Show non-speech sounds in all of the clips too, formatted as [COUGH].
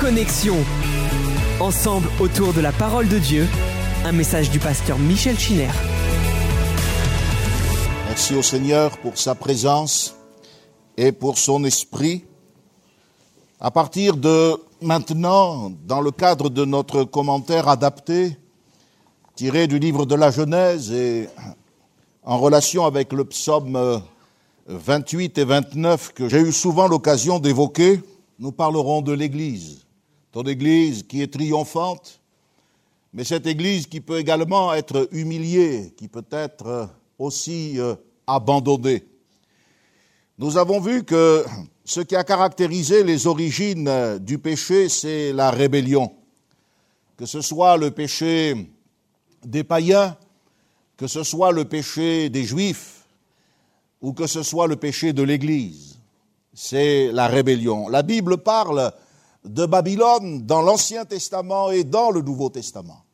Connexion. Ensemble autour de la parole de Dieu, un message du pasteur Michel Chiner. Merci au Seigneur pour sa présence et pour son esprit. À partir de maintenant, dans le cadre de notre commentaire adapté, tiré du livre de la Genèse et en relation avec le psaume 28 et 29 que j'ai eu souvent l'occasion d'évoquer, nous parlerons de l'Église. Ton Église qui est triomphante, mais cette Église qui peut également être humiliée, qui peut être aussi euh, abandonnée. Nous avons vu que ce qui a caractérisé les origines du péché, c'est la rébellion. Que ce soit le péché des païens, que ce soit le péché des juifs, ou que ce soit le péché de l'Église c'est la rébellion. La Bible parle de Babylone dans l'Ancien Testament et dans le Nouveau Testament.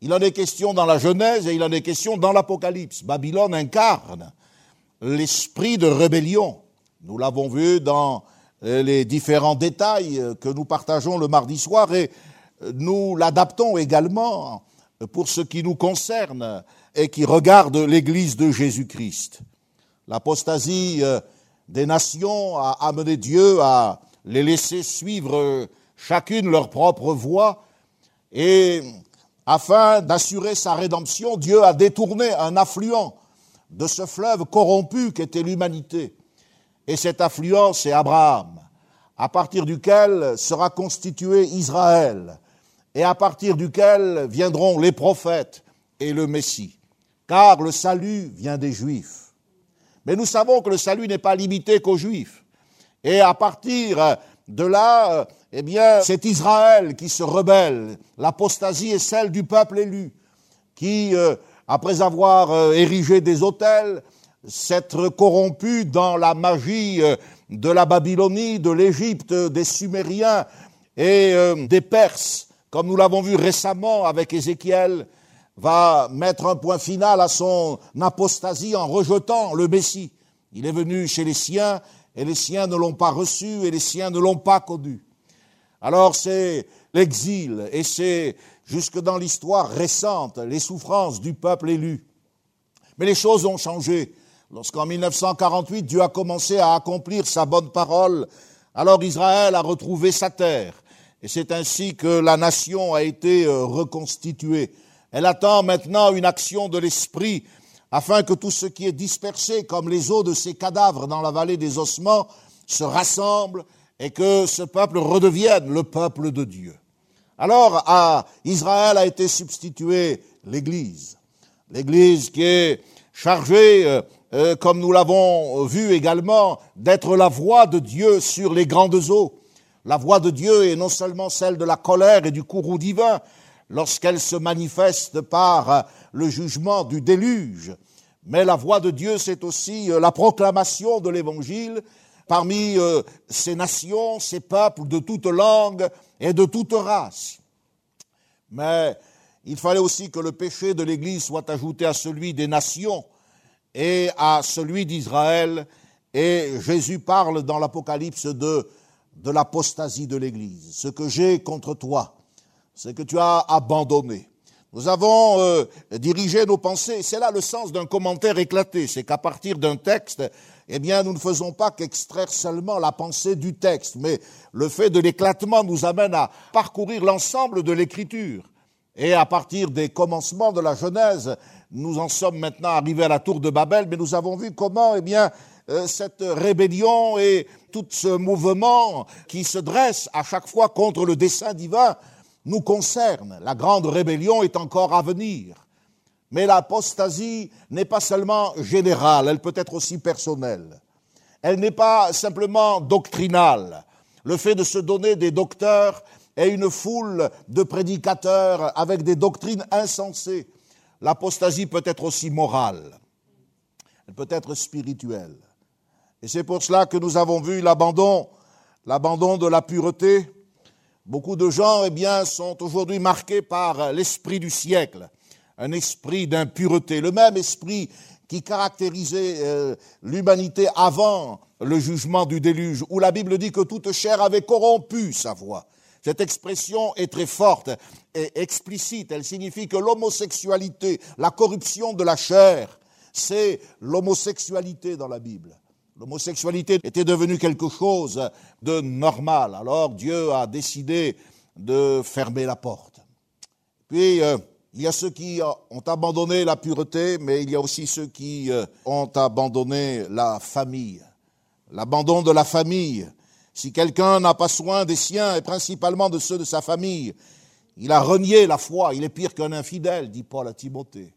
Il en est question dans la Genèse et il en est question dans l'Apocalypse. Babylone incarne l'esprit de rébellion. Nous l'avons vu dans euh, les différents détails que nous partageons le mardi soir et nous l'adaptons également pour ce qui nous concerne et qui regarde l'Église de Jésus-Christ. L'apostasie euh, des nations à amener Dieu à les laisser suivre chacune leur propre voie. Et afin d'assurer sa rédemption, Dieu a détourné un affluent de ce fleuve corrompu qu'était l'humanité. Et cet affluent, c'est Abraham, à partir duquel sera constitué Israël, et à partir duquel viendront les prophètes et le Messie. Car le salut vient des Juifs. Mais nous savons que le salut n'est pas limité qu'aux Juifs. Et à partir de là, eh bien, c'est Israël qui se rebelle. L'apostasie est celle du peuple élu, qui, euh, après avoir euh, érigé des autels, s'être corrompu dans la magie euh, de la Babylonie, de l'Égypte, des Sumériens et des Perses, comme nous l'avons vu récemment avec Ézéchiel, va mettre un point final à son apostasie en rejetant le Messie. Il est venu chez les siens et les siens ne l'ont pas reçu et les siens ne l'ont pas connu. Alors c'est l'exil et c'est jusque dans l'histoire récente les souffrances du peuple élu. Mais les choses ont changé. Lorsqu'en 1948 Dieu a commencé à accomplir sa bonne parole, alors Israël a retrouvé sa terre. Et c'est ainsi que la nation a été euh, reconstituée. Elle attend maintenant une action de l'Esprit afin que tout ce qui est dispersé comme les os de ces cadavres dans la vallée des ossements se rassemble et que ce peuple redevienne le peuple de Dieu. Alors à Israël a été substituée l'Église. L'Église qui est chargée, euh, euh, comme nous l'avons vu également, d'être la voix de Dieu sur les grandes eaux. La voix de Dieu est non seulement celle de la colère et du courroux divin, lorsqu'elle se manifeste par euh, le jugement du déluge. Mais la voix de Dieu, c'est aussi euh, la proclamation de l'Évangile parmi euh, ces nations, ces peuples de toute langue et de toute race. Mais il fallait aussi que le péché de l'Église soit ajouté à celui des nations et à celui d'Israël. Et Jésus parle dans l'Apocalypse de, de l'apostasie de l'Église. Ce que j'ai contre toi, c'est que tu as abandonné. Nous avons euh, dirigé nos pensées. C'est là le sens d'un commentaire éclaté. C'est qu'à partir d'un texte, eh bien, nous ne faisons pas qu'extraire seulement la pensée du texte, mais le fait de l'éclatement nous amène à parcourir l'ensemble de l'écriture. Et à partir des commencements de la Genèse, nous en sommes maintenant arrivés à la tour de Babel, mais nous avons vu comment, eh bien, euh, cette rébellion et tout ce mouvement qui se dresse à chaque fois contre le dessein divin nous concerne. La grande rébellion est encore à venir. Mais l'apostasie n'est pas seulement générale, elle peut être aussi personnelle. Elle n'est pas simplement doctrinale. Le fait de se donner des docteurs et une foule de prédicateurs avec des doctrines insensées. L'apostasie peut être aussi morale. Elle peut être spirituelle. Et c'est pour cela que nous avons vu l'abandon, l'abandon de la pureté, Beaucoup de gens, eh bien, sont aujourd'hui marqués par l'esprit du siècle, un esprit d'impureté, le même esprit qui caractérisait euh, l'humanité avant le jugement du déluge, où la Bible dit que toute chair avait corrompu sa voix. Cette expression est très forte et explicite. Elle signifie que l'homosexualité, la corruption de la chair, c'est l'homosexualité dans la Bible. L'homosexualité était devenue quelque chose de normal. Alors Dieu a décidé de fermer la porte. Puis, euh, il y a ceux qui ont abandonné la pureté, mais il y a aussi ceux qui euh, ont abandonné la famille. L'abandon de la famille. Si quelqu'un n'a pas soin des siens, et principalement de ceux de sa famille, il a renié la foi, il est pire qu'un infidèle, dit Paul à Timothée.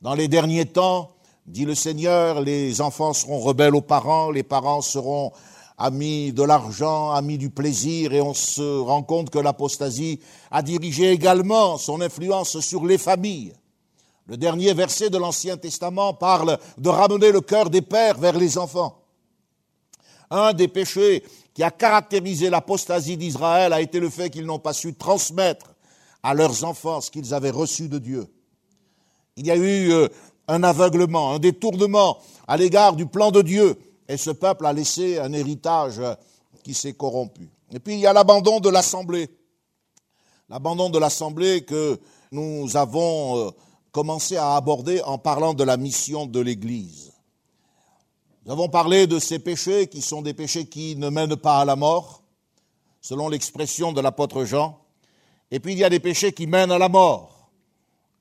Dans les derniers temps, dit le Seigneur, les enfants seront rebelles aux parents, les parents seront amis de l'argent, amis du plaisir, et on se rend compte que l'apostasie a dirigé également son influence sur les familles. Le dernier verset de l'Ancien Testament parle de ramener le cœur des pères vers les enfants. Un des péchés qui a caractérisé l'apostasie d'Israël a été le fait qu'ils n'ont pas su transmettre à leurs enfants ce qu'ils avaient reçu de Dieu. Il y a eu euh, un aveuglement, un détournement à l'égard du plan de Dieu, et ce peuple a laissé un héritage qui s'est corrompu. Et puis il y a l'abandon de l'Assemblée. L'abandon de l'Assemblée que nous avons euh, commencé à aborder en parlant de la mission de l'Église. Nous avons parlé de ces péchés qui sont des péchés qui ne mènent pas à la mort, selon l'expression de l'apôtre Jean. Et puis il y a des péchés qui mènent à la mort.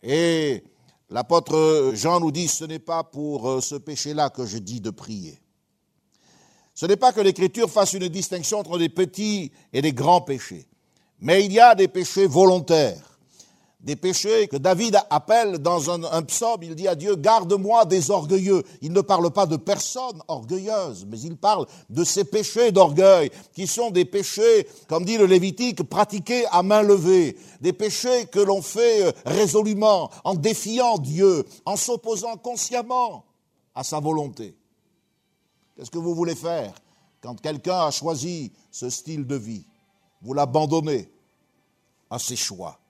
Et l'apôtre Jean nous dit, ce n'est pas pour euh, ce péché-là que je dis de prier. Ce n'est pas que l'Écriture fasse une distinction entre des petits et des grands péchés, mais il y a des péchés volontaires, des péchés que David appelle dans un, psaume, il dit à Dieu, garde-moi des orgueilleux. Il ne parle pas de personnes orgueilleuses, mais il parle de ces péchés d'orgueil, qui sont des péchés, comme dit le Lévitique, pratiqués à main levée, des péchés que l'on fait euh, résolument, en défiant Dieu, en s'opposant consciemment à sa volonté. Qu'est-ce que vous voulez faire quand quelqu'un a choisi ce style de vie? Vous l'abandonnez à ses choix.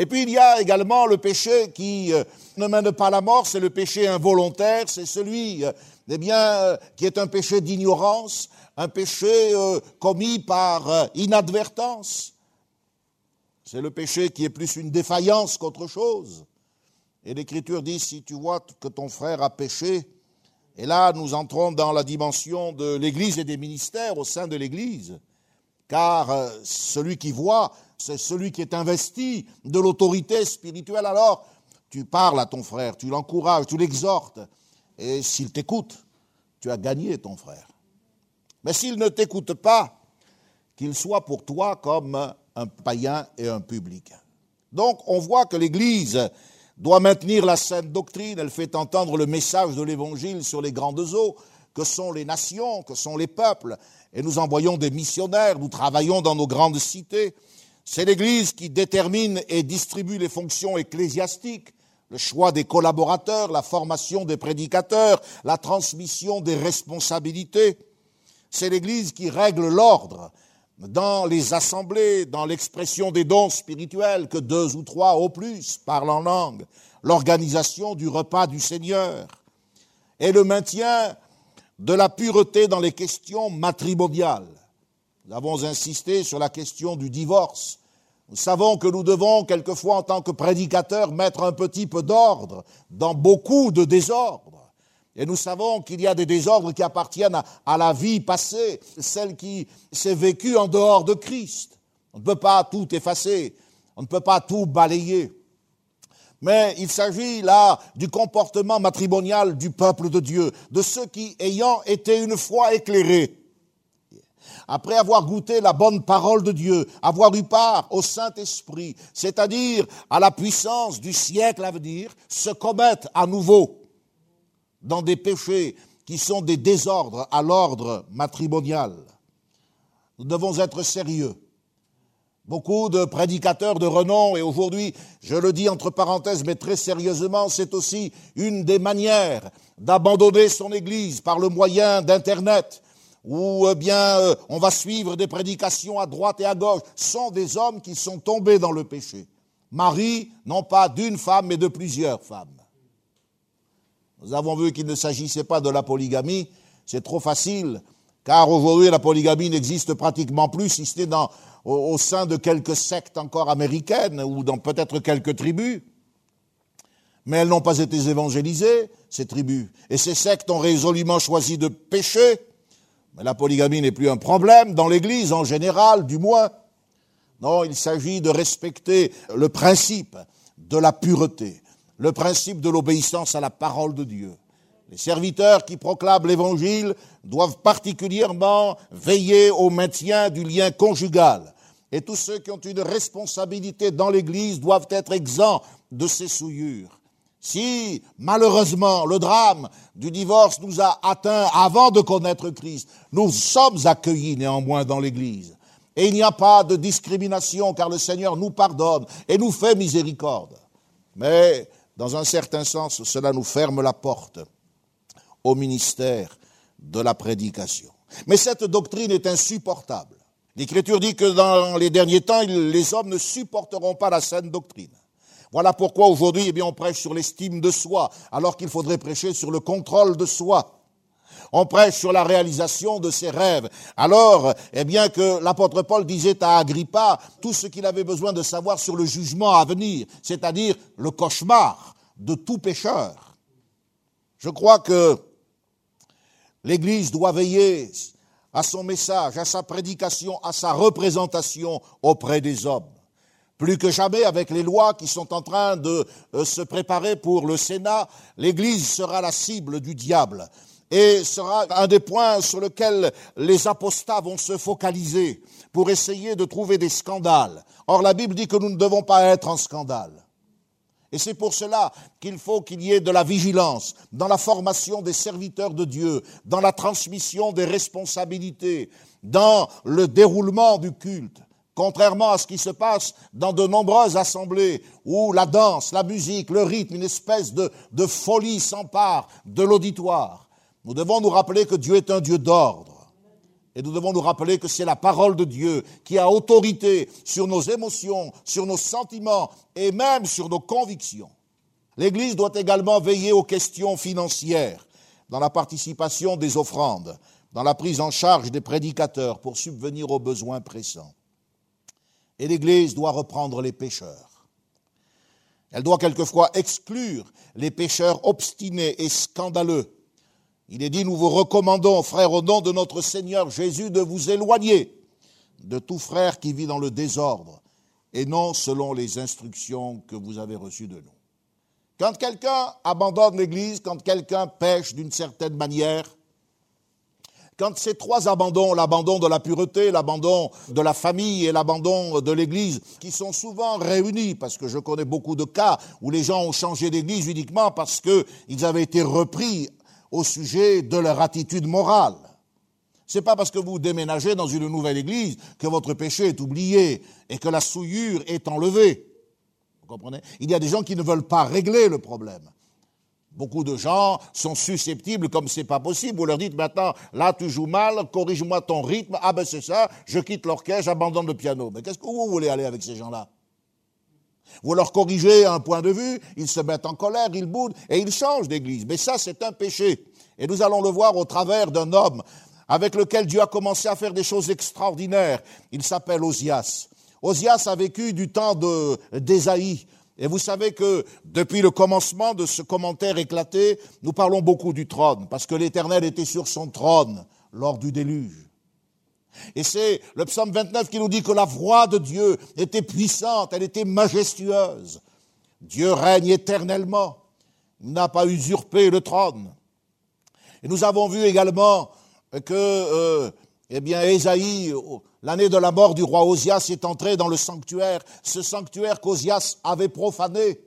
Et puis il y a également le péché qui euh, ne mène pas à la mort, c'est le péché involontaire, c'est celui euh, eh bien, euh, qui est un péché d'ignorance, un péché commis par inadvertance. C'est le péché qui est plus une défaillance qu'autre chose. Et l'Écriture dit, si tu vois que ton frère a péché, et là, nous entrons dans la dimension de l'Église et des ministères au sein de l'Église, car celui qui voit, c'est celui qui est investi de l'autorité spirituelle. Alors, tu parles à ton frère, tu l'encourages, tu l'exhortes, et s'il t'écoute, tu as gagné ton frère. Mais s'il ne t'écoute pas, qu'il soit pour toi comme un païen et un public. Donc, on voit que l'Église doit maintenir la sainte doctrine, elle fait entendre le message de l'Évangile sur les grandes eaux, que sont les nations, que sont les peuples, et nous envoyons des missionnaires, nous travaillons dans nos grandes cités. C'est l'Église qui détermine et distribue les fonctions ecclésiastiques, le choix des collaborateurs, la formation des prédicateurs, la transmission des responsabilités. C'est l'Église qui règle l'ordre dans les assemblées, dans l'expression des dons spirituels, que deux ou trois au plus parlent en langue, l'organisation du repas du Seigneur, et le maintien de la pureté dans les questions matrimoniales. Nous avons insisté sur la question du divorce. Nous savons que nous devons, quelquefois, en tant que prédicateurs, mettre un petit peu d'ordre dans beaucoup de désordres. Et nous savons qu'il y a des désordres qui appartiennent à, la vie passée, celle qui s'est vécue en dehors de Christ. On ne peut pas tout effacer, on ne peut pas tout balayer. Mais il s'agit là du comportement matrimonial du peuple de Dieu, de ceux qui, ayant été une fois éclairés, après avoir goûté la bonne parole de Dieu, avoir eu part au Saint-Esprit, c'est-à-dire à la puissance du siècle à venir, se commettent à nouveau dans des péchés qui sont des désordres à l'ordre matrimonial. Nous devons être sérieux. Beaucoup de prédicateurs de renom, et aujourd'hui, je le dis entre parenthèses, mais très sérieusement, c'est aussi une des manières d'abandonner son Église par le moyen d'Internet, où eh bien euh, on va suivre des prédications à droite et à gauche, sont des hommes qui sont tombés dans le péché. Marie, non pas d'une femme, mais de plusieurs femmes. Nous avons vu qu'il ne s'agissait pas de la polygamie, c'est trop facile car aujourd'hui la polygamie n'existe pratiquement plus, si ce n'est dans, au, au sein de quelques sectes encore américaines ou dans peut-être quelques tribus. Mais elles n'ont pas été évangélisées, ces tribus. Et ces sectes ont résolument choisi de pécher. Mais la polygamie n'est plus un problème dans l'Église en général, du moins. Non, il s'agit de respecter le principe de la pureté, le principe de l'obéissance à la parole de Dieu. Les serviteurs qui proclament l'Évangile doivent particulièrement veiller au maintien du lien conjugal. Et tous ceux qui ont une responsabilité dans l'Église doivent être exempts de ces souillures. Si, malheureusement, le drame du divorce nous a atteints avant de connaître Christ, nous sommes accueillis néanmoins dans l'Église. Et il n'y a pas de discrimination car le Seigneur nous pardonne et nous fait miséricorde. Mais, dans un certain sens, cela nous ferme la porte au ministère de la prédication. Mais cette doctrine est insupportable. L'Écriture dit que dans les derniers temps, les hommes ne supporteront pas la saine doctrine. Voilà pourquoi aujourd'hui, eh bien, on prêche sur l'estime de soi, alors qu'il faudrait prêcher sur le contrôle de soi. On prêche sur la réalisation de ses rêves. Alors, eh bien que l'apôtre Paul disait à Agrippa tout ce qu'il avait besoin de savoir sur le jugement à venir, c'est-à-dire le cauchemar de tout pécheur. Je crois que l'Église doit veiller à son message, à sa prédication, à sa représentation auprès des hommes. Plus que jamais, avec les lois qui sont en train de euh, se préparer pour le Sénat, l'Église sera la cible du diable et sera un des points sur lesquels les apostats vont se focaliser pour essayer de trouver des scandales. Or, la Bible dit que nous ne devons pas être en scandale. Et c'est pour cela qu'il faut qu'il y ait de la vigilance dans la formation des serviteurs de Dieu, dans la transmission des responsabilités, dans le déroulement du culte. Contrairement à ce qui se passe dans de nombreuses assemblées où la danse, la musique, le rythme, une espèce de, folie s'empare de l'auditoire. Nous devons nous rappeler que Dieu est un Dieu d'ordre. Et nous devons nous rappeler que c'est la parole de Dieu qui a autorité sur nos émotions, sur nos sentiments et même sur nos convictions. L'Église doit également veiller aux questions financières, dans la participation des offrandes, dans la prise en charge des prédicateurs pour subvenir aux besoins pressants. Et l'Église doit reprendre les pécheurs. Elle doit quelquefois exclure les pécheurs obstinés et scandaleux il est dit, nous vous recommandons, frères, au nom de notre Seigneur Jésus, de vous éloigner de tout frère qui vit dans le désordre, et non selon les instructions que vous avez reçues de nous. Quand quelqu'un abandonne l'Église, quand quelqu'un pêche d'une certaine manière, quand ces trois abandons, l'abandon de la pureté, l'abandon de la famille et l'abandon de l'Église, qui sont souvent réunis, parce que je connais beaucoup de cas où les gens ont changé d'Église uniquement parce qu'ils avaient été repris au sujet de leur attitude morale. C'est pas parce que vous déménagez dans une nouvelle église que votre péché est oublié et que la souillure est enlevée. Vous comprenez? Il y a des gens qui ne veulent pas régler le problème. Beaucoup de gens sont susceptibles comme c'est pas possible. Vous leur dites maintenant, là tu joues mal, corrige-moi ton rythme. Ah ben c'est ça, je quitte l'orchestre, j'abandonne le piano. Mais qu'est-ce que vous voulez aller avec ces gens-là? Vous leur corrigez un point de vue, ils se mettent en colère, ils boudent et ils changent d'église. Mais ça, c'est un péché. Et nous allons le voir au travers d'un homme avec lequel Dieu a commencé à faire des choses extraordinaires. Il s'appelle Osias. Osias a vécu du temps d'Ésaïe. Et vous savez que depuis le commencement de ce commentaire éclaté, nous parlons beaucoup du trône, parce que l'Éternel était sur son trône lors du déluge. Et c'est le psaume 29 qui nous dit que la voix de Dieu était puissante, elle était majestueuse. Dieu règne éternellement. N'a pas usurpé le trône. Et nous avons vu également que, euh, eh bien, Ésaïe, l'année de la mort du roi Osias, est entré dans le sanctuaire, ce sanctuaire qu'Osias avait profané,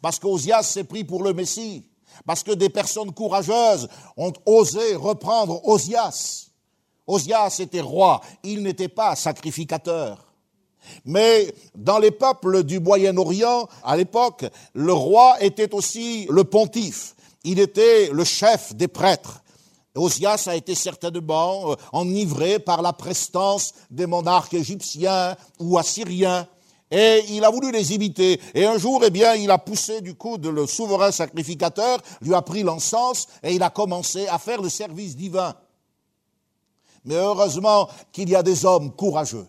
parce qu'Osias s'est pris pour le Messie, parce que des personnes courageuses ont osé reprendre Osias. Osias était roi, il n'était pas sacrificateur. Mais dans les peuples du Moyen-Orient, à l'époque, le roi était aussi le pontife. Il était le chef des prêtres. Osias a été certainement euh, enivré par la prestance des monarques égyptiens ou assyriens. Et il a voulu les imiter. Et un jour, eh bien, il a poussé du coude le souverain sacrificateur, lui a pris l'encens et il a commencé à faire le service divin. Mais heureusement qu'il y a des hommes courageux.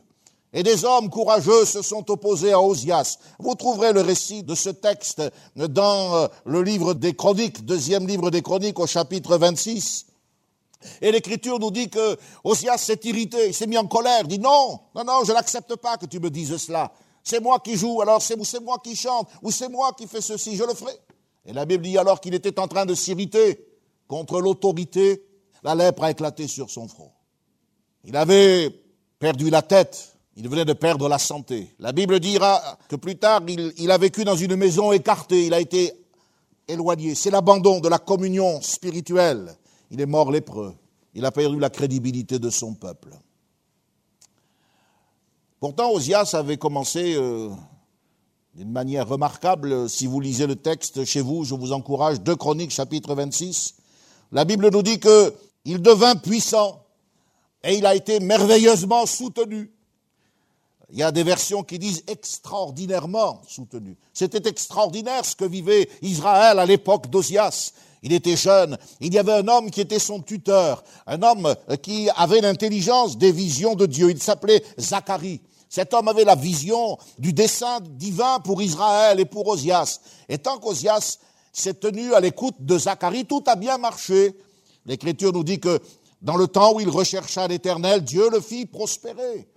Et des hommes courageux se sont opposés à Osias. Vous trouverez le récit de ce texte dans euh, le livre des Chroniques, deuxième livre des Chroniques au chapitre 26. Et l'Écriture nous dit que Osias s'est irrité, s'est mis en colère, dit non, non, non, je n'accepte pas que tu me dises cela. C'est moi qui joue, alors c'est moi qui chante, ou c'est moi qui fais ceci, je le ferai. Et la Bible dit alors qu'il était en train de s'irriter contre l'autorité, la lèpre a éclaté sur son front. Il avait perdu la tête, il venait de perdre la santé. La Bible dira que plus tard, il, a vécu dans une maison écartée, il a été éloigné. C'est l'abandon de la communion spirituelle. Il est mort lépreux. Il a perdu la crédibilité de son peuple. Pourtant, Osias avait commencé euh, d'une manière remarquable. Si vous lisez le texte chez vous, je vous encourage, 2 Chroniques, chapitre 26. La Bible nous dit qu'il devint puissant et il a été merveilleusement soutenu. Il y a des versions qui disent extraordinairement soutenu. C'était extraordinaire ce que vivait Israël à l'époque d'Osias. Il était jeune. Il y avait un homme qui était son tuteur, un homme qui avait l'intelligence des visions de Dieu. Il s'appelait Zacharie. Cet homme avait la vision du dessein divin pour Israël et pour Osias. Et tant qu'Osias s'est tenu à l'écoute de Zacharie, tout a bien marché. L'Écriture nous dit que dans le temps où il rechercha l'Éternel, Dieu le fit prospérer.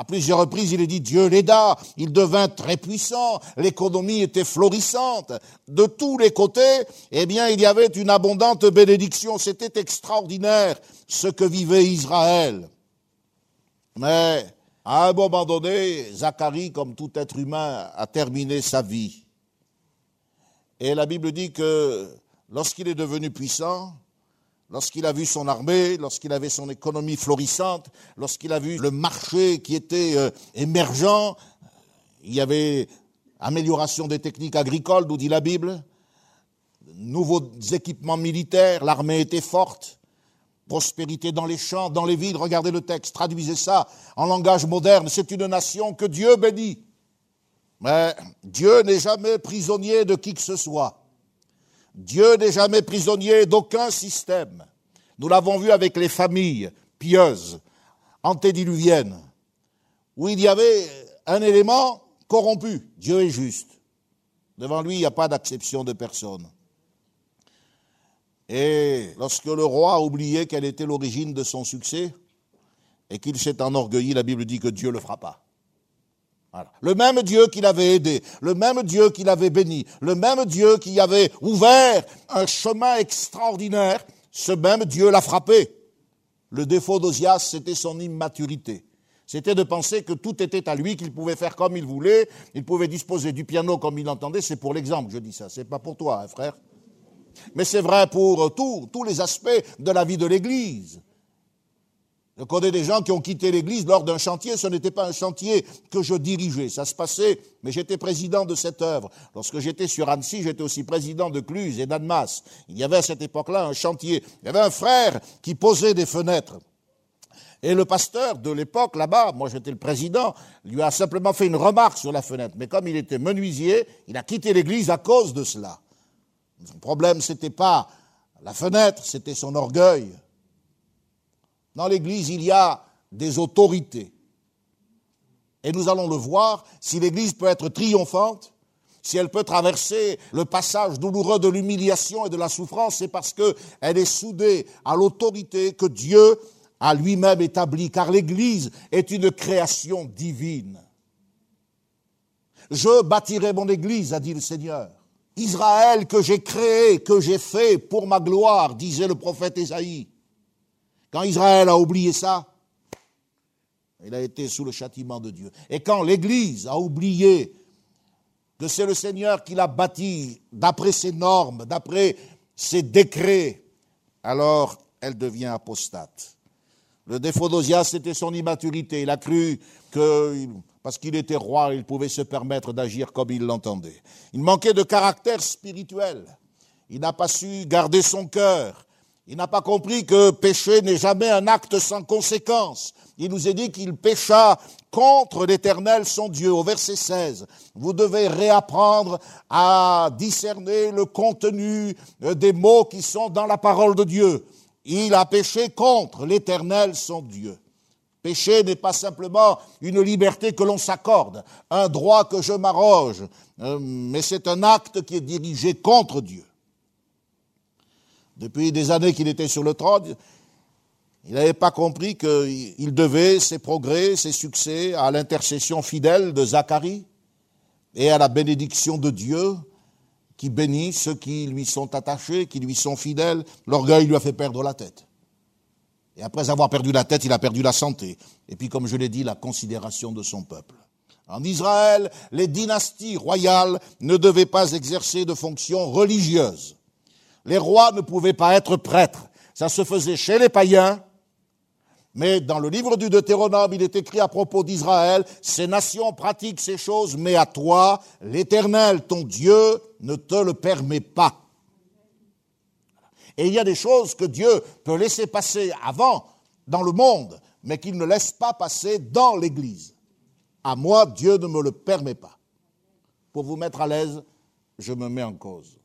À plusieurs reprises, il est dit Dieu l'aida, il devint très puissant, l'économie était florissante. De tous les côtés, eh bien, il y avait une abondante bénédiction. C'était extraordinaire ce que vivait Israël. Mais, à un moment donné, Zacharie, comme tout être humain, a terminé sa vie. Et la Bible dit que lorsqu'il est devenu puissant, lorsqu'il a vu son armée, lorsqu'il avait son économie florissante, lorsqu'il a vu le marché qui était euh, émergent, il y avait amélioration des techniques agricoles, nous dit la Bible, nouveaux équipements militaires, l'armée était forte, prospérité dans les champs, dans les villes, regardez le texte, traduisez ça en langage moderne, c'est une nation que Dieu bénit. Mais Dieu n'est jamais prisonnier de qui que ce soit. Dieu n'est jamais prisonnier d'aucun système. Nous l'avons vu avec les familles pieuses, antédiluviennes, où il y avait un élément corrompu. Dieu est juste. Devant lui, il n'y a pas d'acception de personne. Et lorsque le roi a oublié quelle était l'origine de son succès, et qu'il s'est enorgueilli, la Bible dit que Dieu le frappa. Le même Dieu qui l'avait aidé, le même Dieu qui l'avait béni, le même Dieu qui avait ouvert un chemin extraordinaire, ce même Dieu l'a frappé. Le défaut d'Osias, c'était son immaturité. C'était de penser que tout était à lui, qu'il pouvait faire comme il voulait, il pouvait disposer du piano comme il entendait. C'est pour l'exemple, je dis ça. C'est pas pour toi, hein, frère. Mais c'est vrai pour tous les aspects de la vie de l'Église. Je connais des gens qui ont quitté l'église lors d'un chantier. Ce n'était pas un chantier que je dirigeais. Ça se passait, mais j'étais président de cette œuvre. Lorsque j'étais sur Annecy, j'étais aussi président de Cluse et d'Annemasse. Il y avait à cette époque-là un chantier. Il y avait un frère qui posait des fenêtres. Et le pasteur de l'époque, là-bas, moi j'étais le président, lui a simplement fait une remarque sur la fenêtre. Mais comme il était menuisier, il a quitté l'église à cause de cela. Son problème, c'était pas la fenêtre, c'était son orgueil. Dans l'Église, il y a des autorités. Et nous allons le voir, si l'Église peut être triomphante, si elle peut traverser le passage douloureux de l'humiliation et de la souffrance, c'est parce qu'elle est soudée à l'autorité que Dieu a lui-même établie, car l'Église est une création divine. Je bâtirai mon Église, a dit le Seigneur. Israël que j'ai créé, que j'ai fait pour ma gloire, disait le prophète Ésaïe. Quand Israël a oublié ça, il a été sous le châtiment de Dieu. Et quand l'Église a oublié que c'est le Seigneur qui l'a bâti d'après ses normes, d'après ses décrets, alors elle devient apostate. Le défaut d'Osias, c'était son immaturité. Il a cru que, parce qu'il était roi, il pouvait se permettre d'agir comme il l'entendait. Il manquait de caractère spirituel. Il n'a pas su garder son cœur. Il n'a pas compris que pécher n'est jamais un acte sans conséquence. Il nous est dit qu'il pécha contre l'Éternel son Dieu. Au verset 16, vous devez réapprendre à discerner le contenu euh, des mots qui sont dans la parole de Dieu. il a péché contre l'Éternel son Dieu. Péché n'est pas simplement une liberté que l'on s'accorde, un droit que je m'arroge, euh, mais c'est un acte qui est dirigé contre Dieu. Depuis des années qu'il était sur le trône, il n'avait pas compris qu'il devait ses progrès, ses succès à l'intercession fidèle de Zacharie et à la bénédiction de Dieu qui bénit ceux qui lui sont attachés, qui lui sont fidèles. L'orgueil lui a fait perdre la tête. Et après avoir perdu la tête, il a perdu la santé. Et puis, comme je l'ai dit, la considération de son peuple. En Israël, les dynasties royales ne devaient pas exercer de fonctions religieuses. Les rois ne pouvaient pas être prêtres. Ça se faisait chez les païens, mais dans le livre du Deutéronome, il est écrit à propos d'Israël, ces nations pratiquent ces choses, mais à toi, l'Éternel, ton Dieu, ne te le permet pas. Et il y a des choses que Dieu peut laisser passer avant dans le monde, mais qu'il ne laisse pas passer dans l'Église. À moi, Dieu ne me le permet pas. Pour vous mettre à l'aise, je me mets en cause.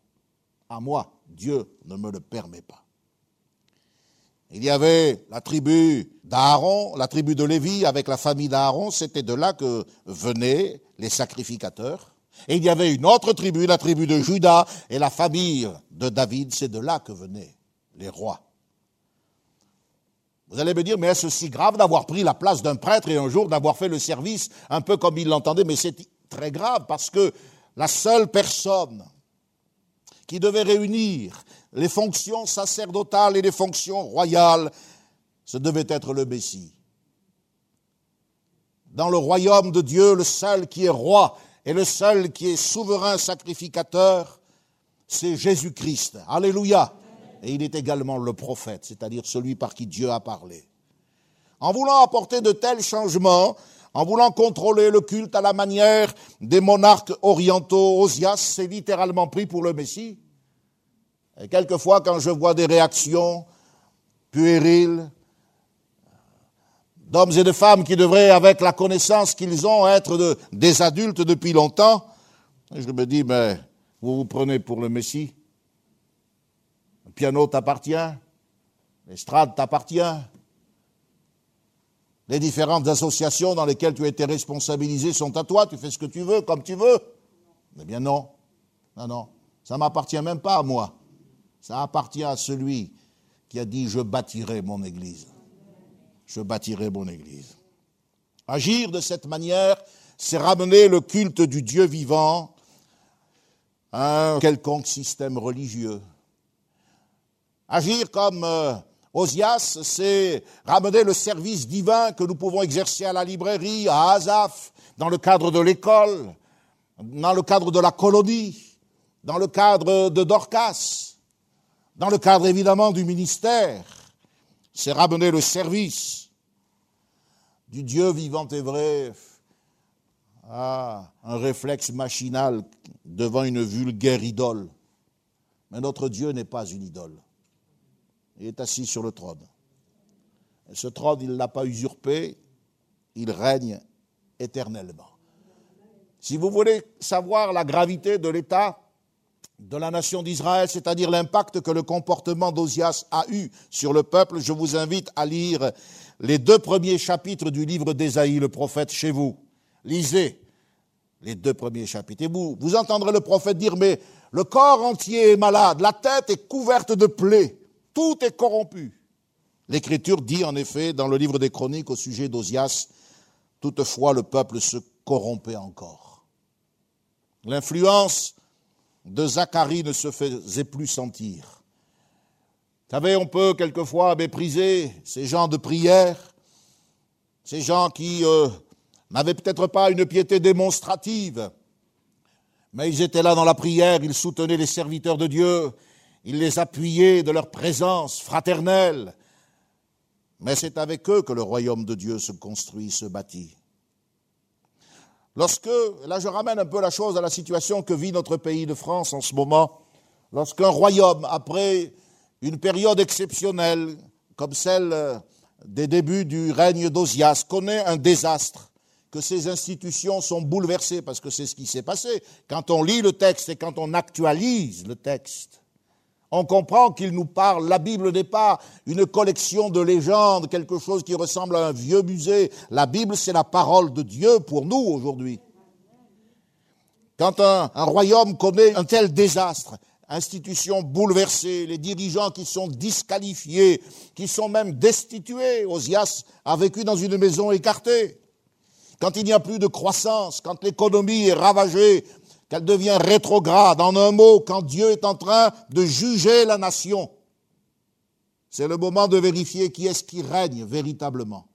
À moi, Dieu ne me le permet pas. Il y avait la tribu d'Aaron, la tribu de Lévi avec la famille d'Aaron, c'était de là que venaient les sacrificateurs. Et il y avait une autre tribu, la tribu de Judas et la famille de David, c'est de là que venaient les rois. Vous allez me dire, mais est-ce si grave d'avoir pris la place d'un prêtre et un jour d'avoir fait le service un peu comme il l'entendait? Mais c'est très grave parce que la seule personne qui devait réunir les fonctions sacerdotales et les fonctions royales, ce devait être le Messie. Dans le royaume de Dieu, le seul qui est roi et le seul qui est souverain sacrificateur, c'est Jésus-Christ. Alléluia. Et il est également le prophète, c'est-à-dire celui par qui Dieu a parlé. En voulant apporter de tels changements, en voulant contrôler le culte à la manière des monarques orientaux, Osias s'est littéralement pris pour le Messie. Et quelquefois, quand je vois des réactions puériles d'hommes et de femmes qui devraient, avec la connaissance qu'ils ont, être des adultes depuis longtemps, je me dis, mais vous vous prenez pour le Messie. Le piano t'appartient, l'estrade t'appartient, les différentes associations dans lesquelles tu as été responsabilisé sont à toi, tu fais ce que tu veux, comme tu veux. Eh bien non, non, non, ça m'appartient même pas à moi. Ça appartient à celui qui a dit je bâtirai mon Église. Je bâtirai mon Église. Agir de cette manière, c'est ramener le culte du Dieu vivant à un quelconque système religieux. Agir comme euh, Osias, c'est ramener le service divin que nous pouvons exercer à la librairie, à Azaf, dans le cadre de l'école, dans le cadre de la colonie, dans le cadre de Dorcas dans le cadre évidemment du ministère, c'est ramener le service du Dieu vivant et vrai à un réflexe machinal devant une vulgaire idole. Mais notre Dieu n'est pas une idole. Il est assis sur le trône. Ce trône, il ne l'a pas usurpé, il règne éternellement. Si vous voulez savoir la gravité de l'état de la nation d'Israël, c'est-à-dire l'impact que le comportement d'Ozias a eu sur le peuple, je vous invite à lire les deux premiers chapitres du livre d'Ésaïe, le prophète, chez vous. Lisez les deux premiers chapitres. Et vous, vous entendrez le prophète dire, mais le corps entier est malade, la tête est couverte de plaies, tout est corrompu. L'Écriture dit en effet dans le livre des Chroniques au sujet d'Ozias, toutefois le peuple se corrompait encore. L'influence de Zacharie ne se faisait plus sentir. Vous savez, on peut quelquefois mépriser ces gens de prière, ces gens qui euh, n'avaient peut-être pas une piété démonstrative, mais ils étaient là dans la prière, ils soutenaient les serviteurs de Dieu, ils les appuyaient de leur présence fraternelle. Mais c'est avec eux que le royaume de Dieu se construit, se bâtit. Lorsque, là je ramène un peu la chose à la situation que vit notre pays de France en ce moment, lorsqu'un royaume, après une période exceptionnelle comme celle euh, des débuts du règne d'Osias, connaît un désastre, que ses institutions sont bouleversées, parce que c'est ce qui s'est passé. Quand on lit le texte et quand on actualise le texte, on comprend qu'il nous parle. La Bible n'est pas une collection de légendes, quelque chose qui ressemble à un vieux musée. La Bible, c'est la parole de Dieu pour nous aujourd'hui. Quand un, royaume connaît un tel désastre, institutions bouleversées, les dirigeants qui sont disqualifiés, qui sont même destitués, Osias a vécu dans une maison écartée. Quand il n'y a plus de croissance, quand l'économie est ravagée qu'elle devient rétrograde. En un mot, quand Dieu est en train de juger la nation, c'est le moment de vérifier qui est-ce qui règne véritablement.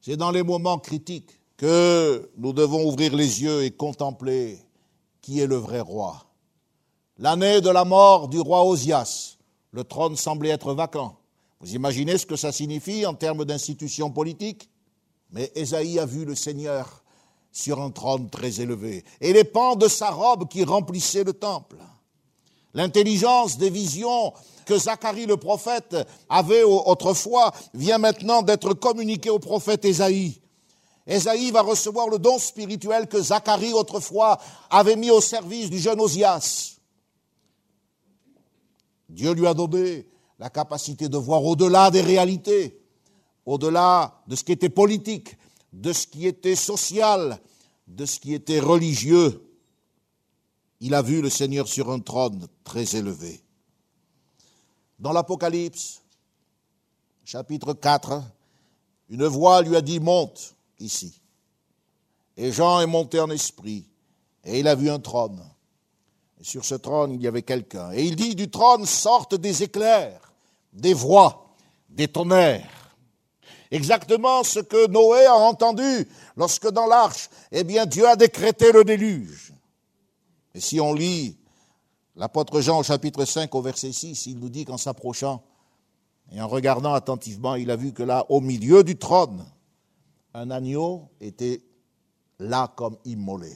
C'est dans les moments critiques que nous devons ouvrir les yeux et contempler qui est le vrai roi. L'année de la mort du roi Osias, le trône semblait être vacant. Vous imaginez ce que ça signifie en termes d'institution politique? Mais Esaïe a vu le Seigneur sur un trône très élevé, et les pans de sa robe qui remplissaient le temple. L'intelligence des visions que Zacharie le prophète avait autrefois vient maintenant d'être communiquée au prophète Ésaïe. Ésaïe va recevoir le don spirituel que Zacharie autrefois avait mis au service du jeune Osias. Dieu lui a donné la capacité de voir au-delà des réalités, au-delà de ce qui était politique, de ce qui était social, de ce qui était religieux. Il a vu le Seigneur sur un trône très élevé. Dans l'Apocalypse, chapitre 4, une voix lui a dit, monte ici. Et Jean est monté en esprit, et il a vu un trône. Et sur ce trône, il y avait quelqu'un. Et il dit, du trône sortent des éclairs, des voix, des tonnerres. Exactement ce que Noé a entendu lorsque dans l'arche, eh bien, Dieu a décrété le déluge. Et si on lit l'apôtre Jean au chapitre 5 au verset 6, il nous dit qu'en s'approchant et en regardant attentivement, il a vu que là, au milieu du trône, un agneau était là comme immolé.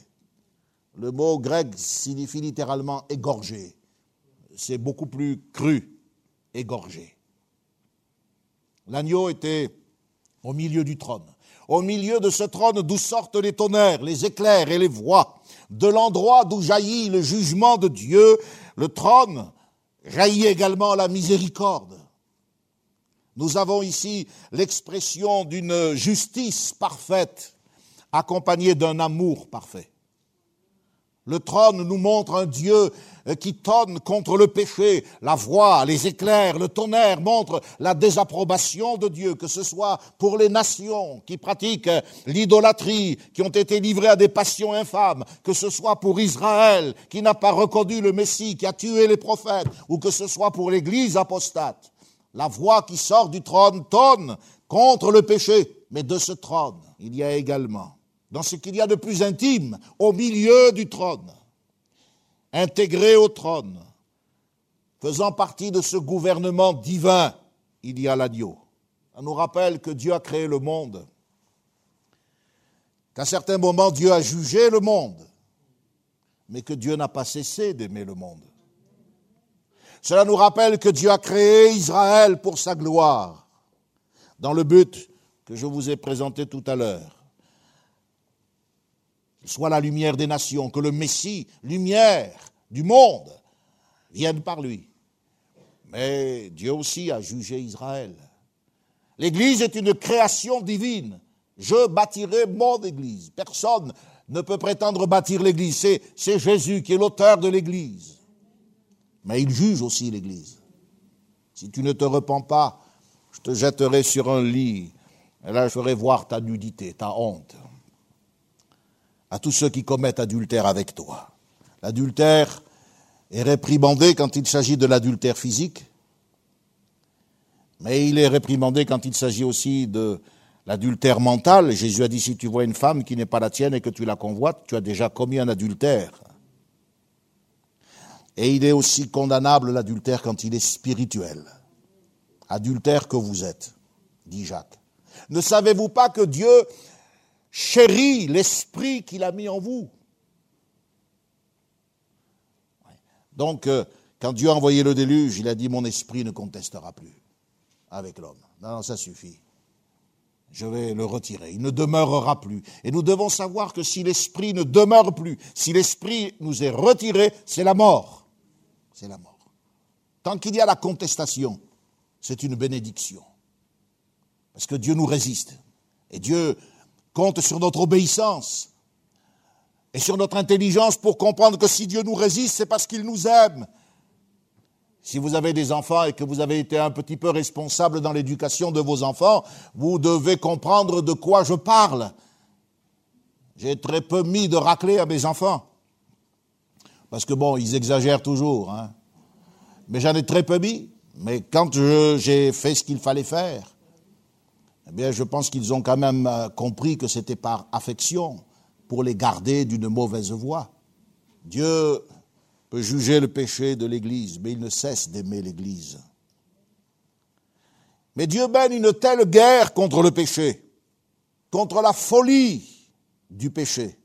Le mot grec signifie littéralement égorgé. C'est beaucoup plus cru, égorgé. L'agneau était au milieu du trône. Au milieu de ce trône d'où sortent les tonnerres, les éclairs et les voix, de l'endroit d'où jaillit le jugement de Dieu, le trône jaillit également la miséricorde. Nous avons ici l'expression d'une justice parfaite, accompagnée d'un amour parfait. Le trône nous montre un Dieu euh, qui tonne contre le péché. La voix, les éclairs, le tonnerre montrent la désapprobation de Dieu, que ce soit pour les nations qui pratiquent euh, l'idolâtrie, qui ont été livrées à des passions infâmes, que ce soit pour Israël qui n'a pas reconnu le Messie, qui a tué les prophètes, ou que ce soit pour l'Église apostate. La voix qui sort du trône tonne contre le péché, mais de ce trône, il y a également, dans ce qu'il y a de plus intime, au milieu du trône, intégré au trône, faisant partie de ce gouvernement divin, il y a l'agneau. Ça nous rappelle que Dieu a créé le monde, qu'à certains moments Dieu a jugé le monde, mais que Dieu n'a pas cessé d'aimer le monde. Cela nous rappelle que Dieu a créé Israël pour sa gloire, dans le but que je vous ai présenté tout à l'heure soit la lumière des nations, que le Messie, lumière du monde, vienne par lui. Mais Dieu aussi a jugé Israël. L'Église est une création divine. Je bâtirai mon Église. Personne ne peut prétendre bâtir l'Église. C'est, Jésus qui est l'auteur de l'Église. Mais il juge aussi l'Église. Si tu ne te repens pas, je te jetterai sur un lit. Et là, je ferai voir ta nudité, ta honte à tous ceux qui commettent adultère avec toi. L'adultère est réprimandé quand il s'agit de l'adultère physique, mais il est réprimandé quand il s'agit aussi de l'adultère mental. Jésus a dit, si tu vois une femme qui n'est pas la tienne et que tu la convoites, tu as déjà commis un adultère. Et il est aussi condamnable l'adultère quand il est spirituel. Adultère que vous êtes, dit Jacques. Ne savez-vous pas que Dieu chérit l'esprit qu'il a mis en vous. Donc, euh, quand Dieu a envoyé le déluge, il a dit, mon esprit ne contestera plus avec l'homme. Non, non, ça suffit. Je vais le retirer. Il ne demeurera plus. Et nous devons savoir que si l'esprit ne demeure plus, si l'esprit nous est retiré, c'est la mort. C'est la mort. tant qu'il y a la contestation, c'est une bénédiction. Parce que Dieu nous résiste. Et Dieu compte sur notre obéissance et sur notre intelligence pour comprendre que si Dieu nous résiste, c'est parce qu'il nous aime. Si vous avez des enfants et que vous avez été un petit peu responsable dans l'éducation de vos enfants, vous devez comprendre de quoi je parle. J'ai très peu mis de raclée à mes enfants. Parce que bon, ils exagèrent toujours. Hein. Mais j'en ai très peu mis. Mais quand j'ai fait ce qu'il fallait faire, eh bien, je pense qu'ils ont quand même euh, compris que c'était par affection pour les garder d'une mauvaise voie. Dieu peut juger le péché de l'Église, mais il ne cesse d'aimer l'Église. Mais Dieu mène une telle guerre contre le péché, contre la folie du péché,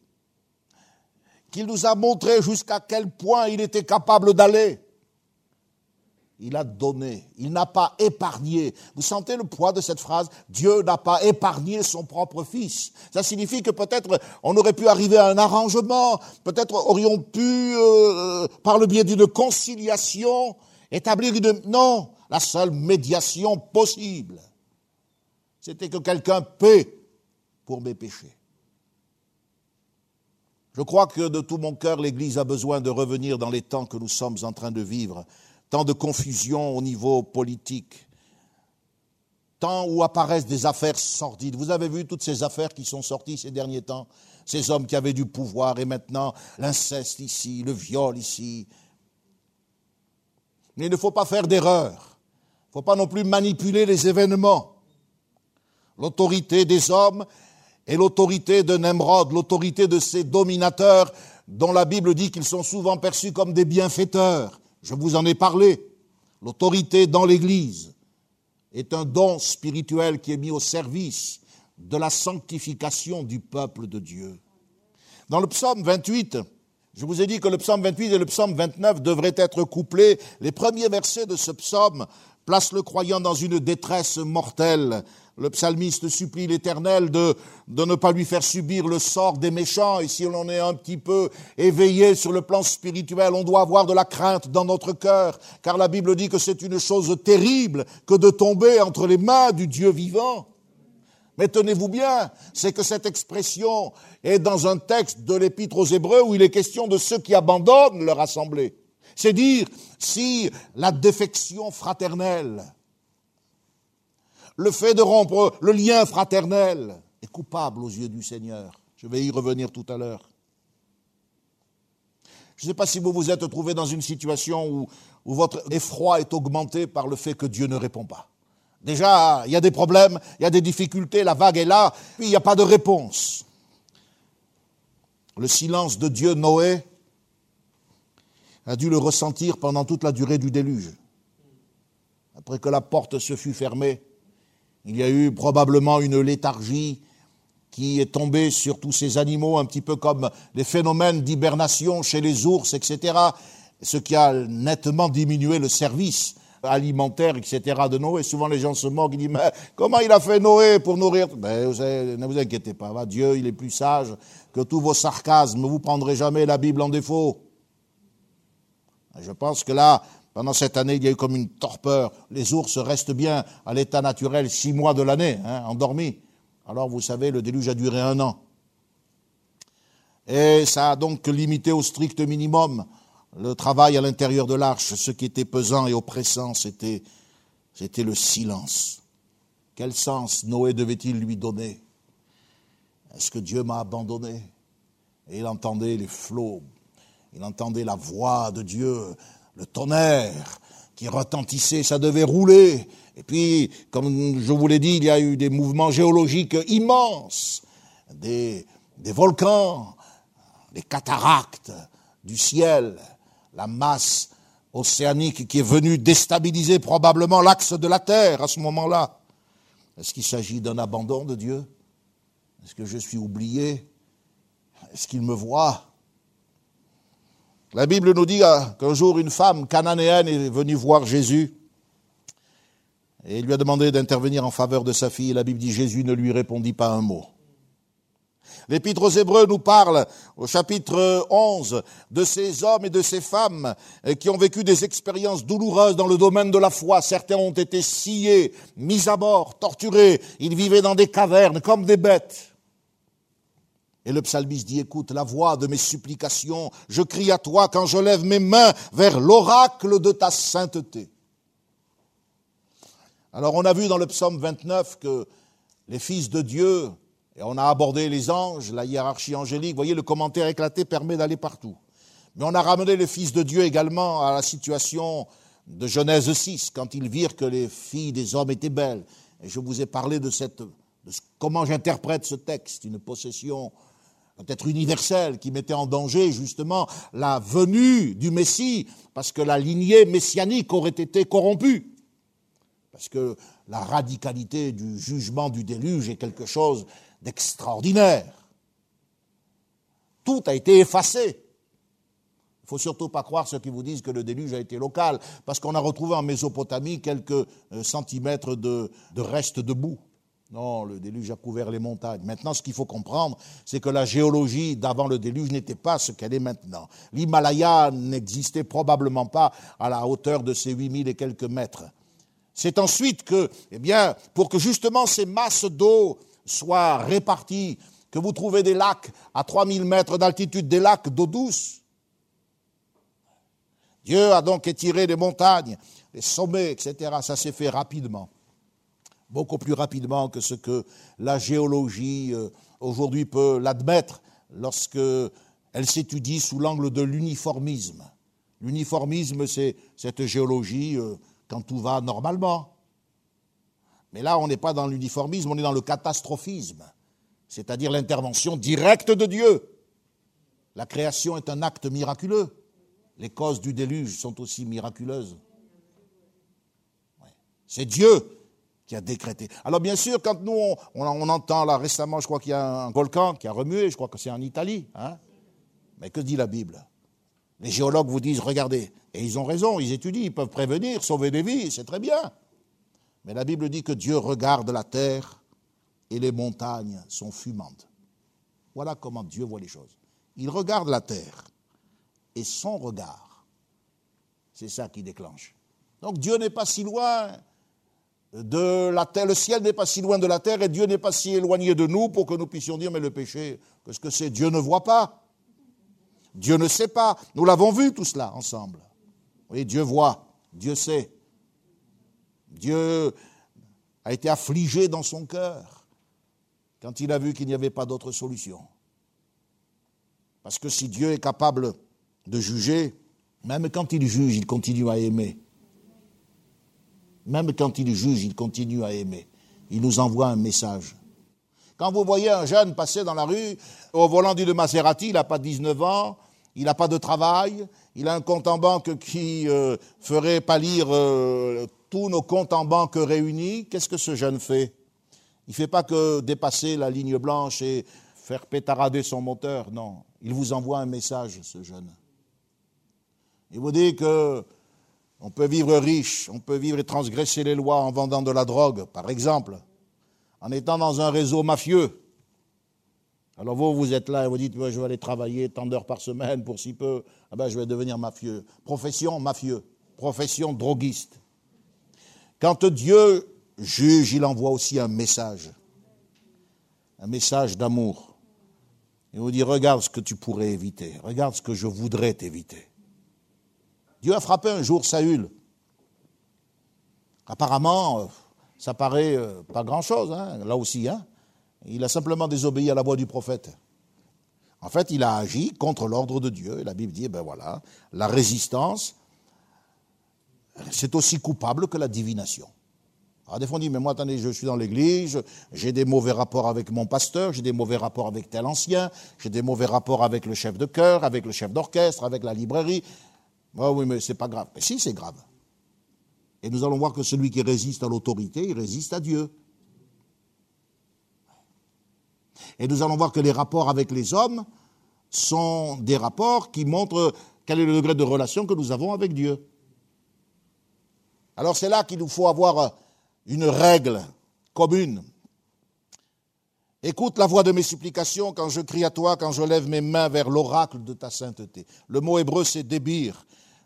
qu'il nous a montré jusqu'à quel point il était capable d'aller il a donné, il n'a pas épargné. Vous sentez le poids de cette phrase Dieu n'a pas épargné son propre fils. Ça signifie que peut-être on aurait pu arriver à un arrangement, peut-être aurions pu, euh, par le biais d'une conciliation, établir une... Non, la seule médiation possible, c'était que quelqu'un paie pour mes péchés. Je crois que de tout mon cœur, l'Église a besoin de revenir dans les temps que nous sommes en train de vivre tant de confusion au niveau politique, tant où apparaissent des affaires sordides. Vous avez vu toutes ces affaires qui sont sorties ces derniers temps, ces hommes qui avaient du pouvoir et maintenant l'inceste ici, le viol ici. Mais il ne faut pas faire d'erreur. Il ne faut pas non plus manipuler les événements. L'autorité des hommes et l'autorité de Nemrod, l'autorité de ces dominateurs dont la Bible dit qu'ils sont souvent perçus comme des bienfaiteurs. Je vous en ai parlé. L'autorité dans l'Église est un don spirituel qui est mis au service de la sanctification du peuple de Dieu. Dans le psaume 28, je vous ai dit que le psaume 28 et le psaume 29 devraient être couplés. Les premiers versets de ce psaume placent le croyant dans une détresse mortelle le psalmiste supplie l'Éternel de, de ne pas lui faire subir le sort des méchants. Et si l'on est un petit peu éveillé sur le plan spirituel, on doit avoir de la crainte dans notre cœur, car la Bible dit que c'est une chose terrible que de tomber entre les mains du Dieu vivant. Mais tenez-vous bien, c'est que cette expression est dans un texte de l'Épître aux Hébreux où il est question de ceux qui abandonnent leur assemblée. C'est dire si la défection fraternelle, le fait de rompre le lien fraternel est coupable aux yeux du Seigneur. Je vais y revenir tout à l'heure. Je ne sais pas si vous vous êtes trouvé dans une situation où, votre effroi est augmenté par le fait que Dieu ne répond pas. Déjà, il y a des problèmes, il y a des difficultés, la vague est là, puis il n'y a pas de réponse. Le silence de Dieu, Noé, a dû le ressentir pendant toute la durée du déluge. Après que la porte se fut fermée, il y a eu probablement une léthargie qui est tombée sur tous ces animaux, un petit peu comme les phénomènes d'hibernation chez les ours, etc., ce qui a nettement diminué le service alimentaire, etc. de Noé. Souvent les gens se moquent, ils disent, mais comment il a fait Noé pour nourrir? Ben, Ne vous inquiétez pas, Dieu, il est plus sage que tous vos sarcasmes, vous prendrez jamais la Bible en défaut. Je pense que là, pendant cette année, il y a eu comme une torpeur. Les ours restent bien à l'état naturel six mois de l'année, hein, endormis. Alors, vous savez, le déluge a duré un an. Et ça a donc limité au strict minimum le travail à l'intérieur de l'arche. Ce qui était pesant et oppressant, c'était, c'était le silence. Quel sens Noé devait-il lui donner? Est-ce que Dieu m'a abandonné? Et il entendait les flots, il entendait la voix de Dieu le tonnerre qui retentissait, ça devait rouler. Et puis, comme je vous l'ai dit, il y a eu des mouvements géologiques immenses, des, volcans, des cataractes du ciel, la masse océanique qui est venue déstabiliser probablement l'axe de la Terre à ce moment-là. Est-ce qu'il s'agit d'un abandon de Dieu? Est-ce que je suis oublié? Est-ce qu'il me voit? La Bible nous dit euh, qu'un jour une femme cananéenne est venue voir Jésus et lui a demandé d'intervenir en faveur de sa fille. La Bible dit Jésus ne lui répondit pas un mot. L'Épître aux Hébreux nous parle au chapitre 11 de ces hommes et de ces femmes euh, qui ont vécu des expériences douloureuses dans le domaine de la foi. Certains ont été sciés, mis à mort, torturés. Ils vivaient dans des cavernes comme des bêtes. Et le psalmiste dit, écoute la voix de mes supplications, je crie à toi quand je lève mes mains vers l'oracle de ta sainteté. Alors on a vu dans le psaume 29 que les fils de Dieu, et on a abordé les anges, la hiérarchie angélique, vous voyez, le commentaire éclaté permet d'aller partout. Mais on a ramené les fils de Dieu également à la situation de Genèse 6, quand ils virent que les filles des hommes étaient belles. Et je vous ai parlé de cette, de comment j'interprète ce texte, une possession peut-être universelle, qui mettait en danger justement la venue du Messie, parce que la lignée messianique aurait été corrompue. Parce que la radicalité du jugement du déluge est quelque chose d'extraordinaire. Tout a été effacé. Il faut surtout pas croire ceux qui vous disent que le déluge a été local, parce qu'on a retrouvé en Mésopotamie quelques euh, centimètres de restes de boue. Non, le déluge a couvert les montagnes. Maintenant, ce qu'il faut comprendre, c'est que la géologie d'avant le déluge n'était pas ce qu'elle est maintenant. L'Himalaya n'existait probablement pas à la hauteur de ces 8000 et quelques mètres. C'est ensuite que, eh bien, pour que justement ces masses d'eau soient réparties, que vous trouvez des lacs à 3000 mètres d'altitude, des lacs d'eau douce. Dieu a donc étiré les montagnes, les sommets, etc. Ça s'est fait rapidement beaucoup plus rapidement que ce que la géologie euh, aujourd'hui peut l'admettre lorsque elle s'étudie sous l'angle de l'uniformisme. L'uniformisme, c'est cette géologie euh, quand tout va normalement. Mais là, on n'est pas dans l'uniformisme, on est dans le catastrophisme, c'est-à-dire l'intervention directe de Dieu. La création est un acte miraculeux. Les causes du déluge sont aussi miraculeuses. C'est Dieu qui a décrété. Alors bien sûr, quand nous, on, entend là récemment, je crois qu'il y a un volcan qui a remué, je crois que c'est en Italie, hein mais que dit la Bible? Les géologues vous disent, regardez, et ils ont raison, ils étudient, ils peuvent prévenir, sauver des vies, c'est très bien. Mais la Bible dit que Dieu regarde la terre et les montagnes sont fumantes. Voilà comment Dieu voit les choses. Il regarde la terre et son regard, c'est ça qui déclenche. Donc Dieu n'est pas si loin, de la terre. Le ciel n'est pas si loin de la terre et Dieu n'est pas si éloigné de nous pour que nous puissions dire, mais le péché, qu'est-ce que c'est? Dieu ne voit pas. Dieu ne sait pas. Nous l'avons vu tout cela ensemble. Oui, Dieu voit, Dieu sait. Dieu a été affligé dans son cœur quand il a vu qu'il n'y avait pas d'autre solution. Parce que si Dieu est capable de juger, même quand il juge, il continue à aimer. Même quand il juge, il continue à aimer. Il nous envoie un message. Quand vous voyez un jeune passer dans la rue au volant d'une Maserati, il n'a pas 19 ans, il n'a pas de travail, il a un compte en banque qui euh, ferait pâlir euh, tous nos comptes en banque réunis, qu'est-ce que ce jeune fait? Il ne fait pas que dépasser la ligne blanche et faire pétarader son moteur, non. Il vous envoie un message, ce jeune. Il vous dit que on peut vivre riche, on peut vivre et transgresser les lois en vendant de la drogue, par exemple, en étant dans un réseau mafieux. Alors vous, vous êtes là et vous dites, je vais aller travailler tant d'heures par semaine pour si peu, ah ben, je vais devenir mafieux. Profession mafieux, profession droguiste. Quand Dieu juge, il envoie aussi un message, un message d'amour. Il vous dit, regarde ce que tu pourrais éviter, regarde ce que je voudrais t'éviter. Dieu a frappé un jour Saül. Apparemment, euh, ça paraît euh, pas grand-chose, hein, là aussi. Hein. Il a simplement désobéi à la voix du prophète. En fait, il a agi contre l'ordre de Dieu. Et la Bible dit, ben voilà, la résistance, c'est aussi coupable que la divination. Alors des fois on dit, mais moi, attendez, je suis dans l'église, j'ai des mauvais rapports avec mon pasteur, j'ai des mauvais rapports avec tel ancien, j'ai des mauvais rapports avec le chef de chœur, avec le chef d'orchestre, avec la librairie. Oui, mais c'est pas grave. Mais si, c'est grave. Et nous allons voir que celui qui résiste à l'autorité, il résiste à Dieu. Et nous allons voir que les rapports avec les hommes sont des rapports qui montrent quel est le degré de relation que nous avons avec Dieu. Alors c'est là qu'il nous faut avoir une règle commune. Écoute la voix de mes supplications quand je crie à toi, quand je lève mes mains vers l'oracle de ta sainteté. Le mot hébreu, c'est débir.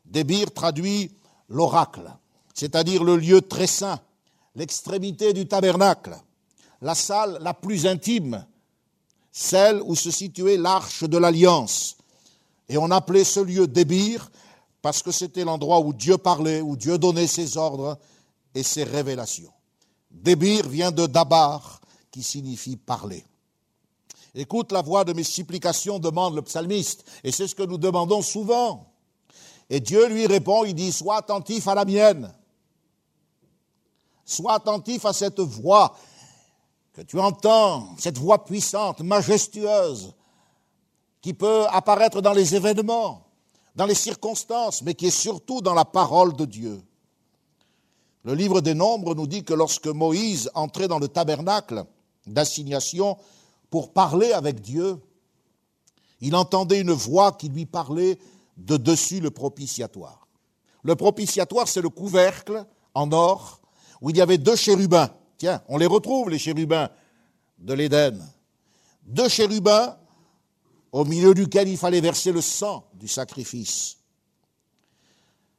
Débir traduit l'oracle, c'est-à-dire le lieu très saint, l'extrémité du tabernacle, la salle la plus intime, celle où se situait l'arche de l'alliance. Et on appelait ce lieu Débir parce que c'était l'endroit où Dieu parlait, où Dieu donnait ses ordres et ses révélations. Débir vient de Dabar, qui signifie parler. Écoute la voix de mes supplications, demande le psalmiste, et c'est ce que nous demandons souvent. Et Dieu lui répond, il dit, sois attentif à la mienne. Sois attentif à cette voix que tu entends, cette voix puissante, majestueuse, qui peut apparaître dans les événements, dans les circonstances, mais qui est surtout dans la parole de Dieu. Le livre des Nombres nous dit que lorsque Moïse entrait dans le tabernacle d'assignation pour parler avec Dieu, il entendait une voix qui lui parlait de dessus le propitiatoire. Le propitiatoire, c'est le couvercle en or où il y avait deux chérubins. Tiens, on les retrouve, les chérubins de l'Éden. Deux chérubins au milieu duquel il fallait verser le sang du sacrifice.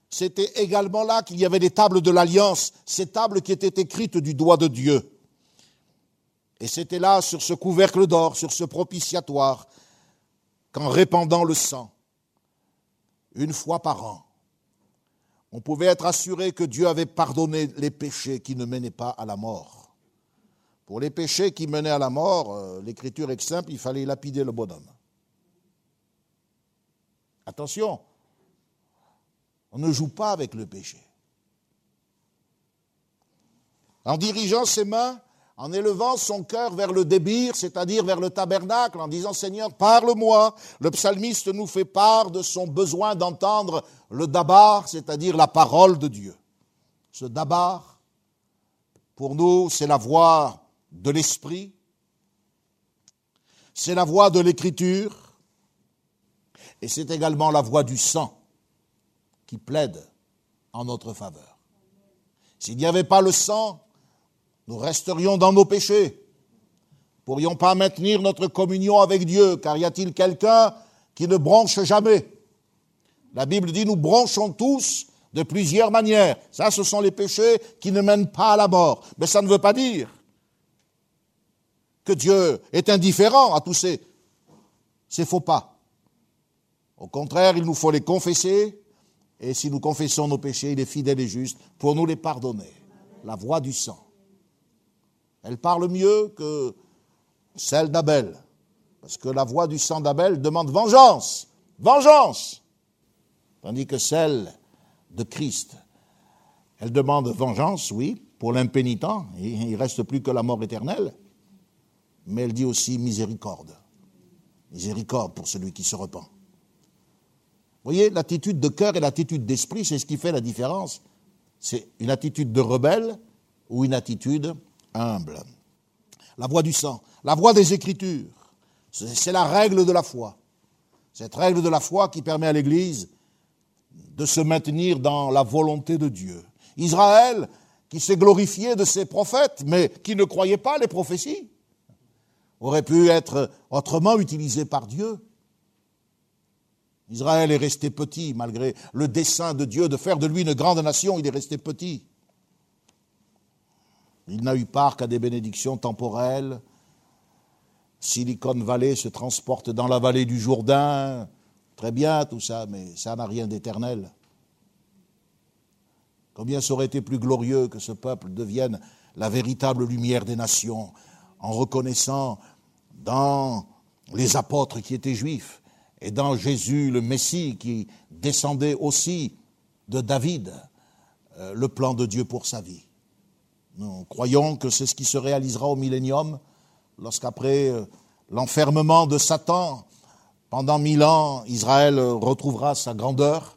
C'était également là qu'il y avait des tables de l'alliance, ces tables qui étaient écrites du doigt de Dieu. Et c'était là, sur ce couvercle d'or, sur ce propitiatoire, qu'en répandant le sang, une fois par an, on pouvait être assuré que Dieu avait pardonné les péchés qui ne menaient pas à la mort. Pour les péchés qui menaient à la mort, euh, l'écriture est simple, il fallait lapider le bonhomme. Attention, on ne joue pas avec le péché. En dirigeant ses mains, en élevant son cœur vers le débir, c'est-à-dire vers le tabernacle, en disant Seigneur, parle-moi. Le psalmiste nous fait part de son besoin d'entendre le dabar, c'est-à-dire la parole de Dieu. Ce dabar, pour nous, c'est la voix de l'esprit, c'est la voix de l'écriture, et c'est également la voix du sang qui plaide en notre faveur. S'il n'y avait pas le sang, nous resterions dans nos péchés. Pourrions pas maintenir notre communion avec Dieu, car y a-t-il quelqu'un qui ne bronche jamais? La Bible dit nous bronchons tous de plusieurs manières. Ça, ce sont les péchés qui ne mènent pas à la mort. Mais ça ne veut pas dire que Dieu est indifférent à tous ces, faux pas. Au contraire, il nous faut les confesser, et si nous confessons nos péchés, il est fidèle et juste pour nous les pardonner. La voix du sang. Elle parle mieux que celle d'Abel. Parce que la voix du sang d'Abel demande vengeance. Vengeance. Tandis que celle de Christ, elle demande vengeance, oui, pour l'impénitent. Il ne reste plus que la mort éternelle. Mais elle dit aussi miséricorde. Miséricorde pour celui qui se repent. Vous voyez, l'attitude de cœur et l'attitude d'esprit, c'est ce qui fait la différence. C'est une attitude de rebelle ou une attitude humble. La voix du sang, la voix des Écritures, c'est la règle de la foi. Cette règle de la foi qui permet à l'Église de se maintenir dans la volonté de Dieu. Israël, qui s'est glorifié de ses prophètes, mais qui ne croyait pas les prophéties, aurait pu être autrement utilisé par Dieu. Israël est resté petit malgré le dessein de Dieu de faire de lui une grande nation, il est resté petit. Il n'a eu part qu'à des bénédictions temporelles. Silicon Valley se transporte dans la vallée du Jourdain. Très bien tout ça, mais ça n'a rien d'éternel. Combien ça aurait été plus glorieux que ce peuple devienne la véritable lumière des nations en reconnaissant dans les apôtres qui étaient juifs et dans Jésus le Messie qui descendait aussi de David, euh, le plan de Dieu pour sa vie. Nous croyons que c'est ce qui se réalisera au millénium, lorsqu'après euh, l'enfermement de Satan, pendant mille ans, Israël retrouvera sa grandeur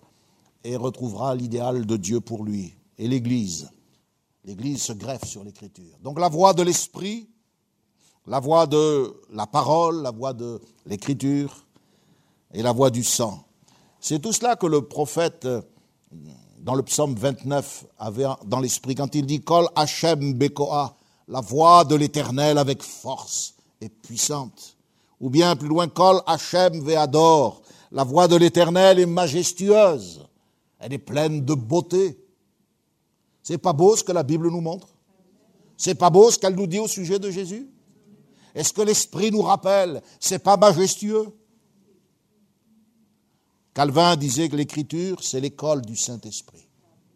et retrouvera l'idéal de Dieu pour lui. Et l'Église, l'Église se greffe sur l'Écriture. Donc la voix de l'Esprit, la voix de la parole, la voix de l'Écriture, et la voix du sang. C'est tout cela que le prophète, euh, dans le psaume 29, avait dans l'esprit quand il dit Kol Hashem Bekoa, la voix de l'éternel avec force est puissante. Ou bien plus loin, Kol Hachem Ve'ador, la voix de l'Éternel est majestueuse, elle est pleine de beauté. C'est pas beau ce que la Bible nous montre? C'est pas beau ce qu'elle nous dit au sujet de Jésus? Est-ce que l'Esprit nous rappelle C'est pas majestueux? Calvin disait que l'écriture, c'est l'école du Saint-Esprit.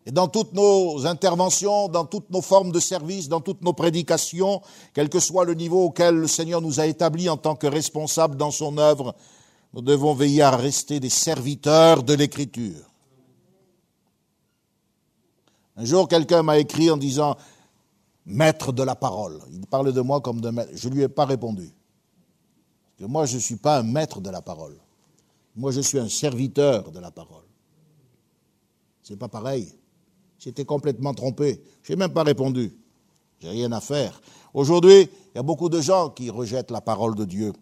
Et dans toutes nos interventions, dans toutes nos formes de service, dans toutes nos prédications, quel que soit le niveau auquel le Seigneur nous a établis en tant que responsables dans son œuvre, nous devons veiller à rester des serviteurs de l'écriture. Un jour, quelqu'un m'a écrit en disant maître de la parole. Il parlait de moi comme de maître. Je ne lui ai pas répondu. que moi, je ne suis pas un maître de la parole. Moi, je suis un serviteur de la parole. C'est pas pareil. J'étais complètement trompé. Je n'ai même pas répondu. J'ai rien à faire. Aujourd'hui, il y a beaucoup de gens qui rejettent la parole de Dieu.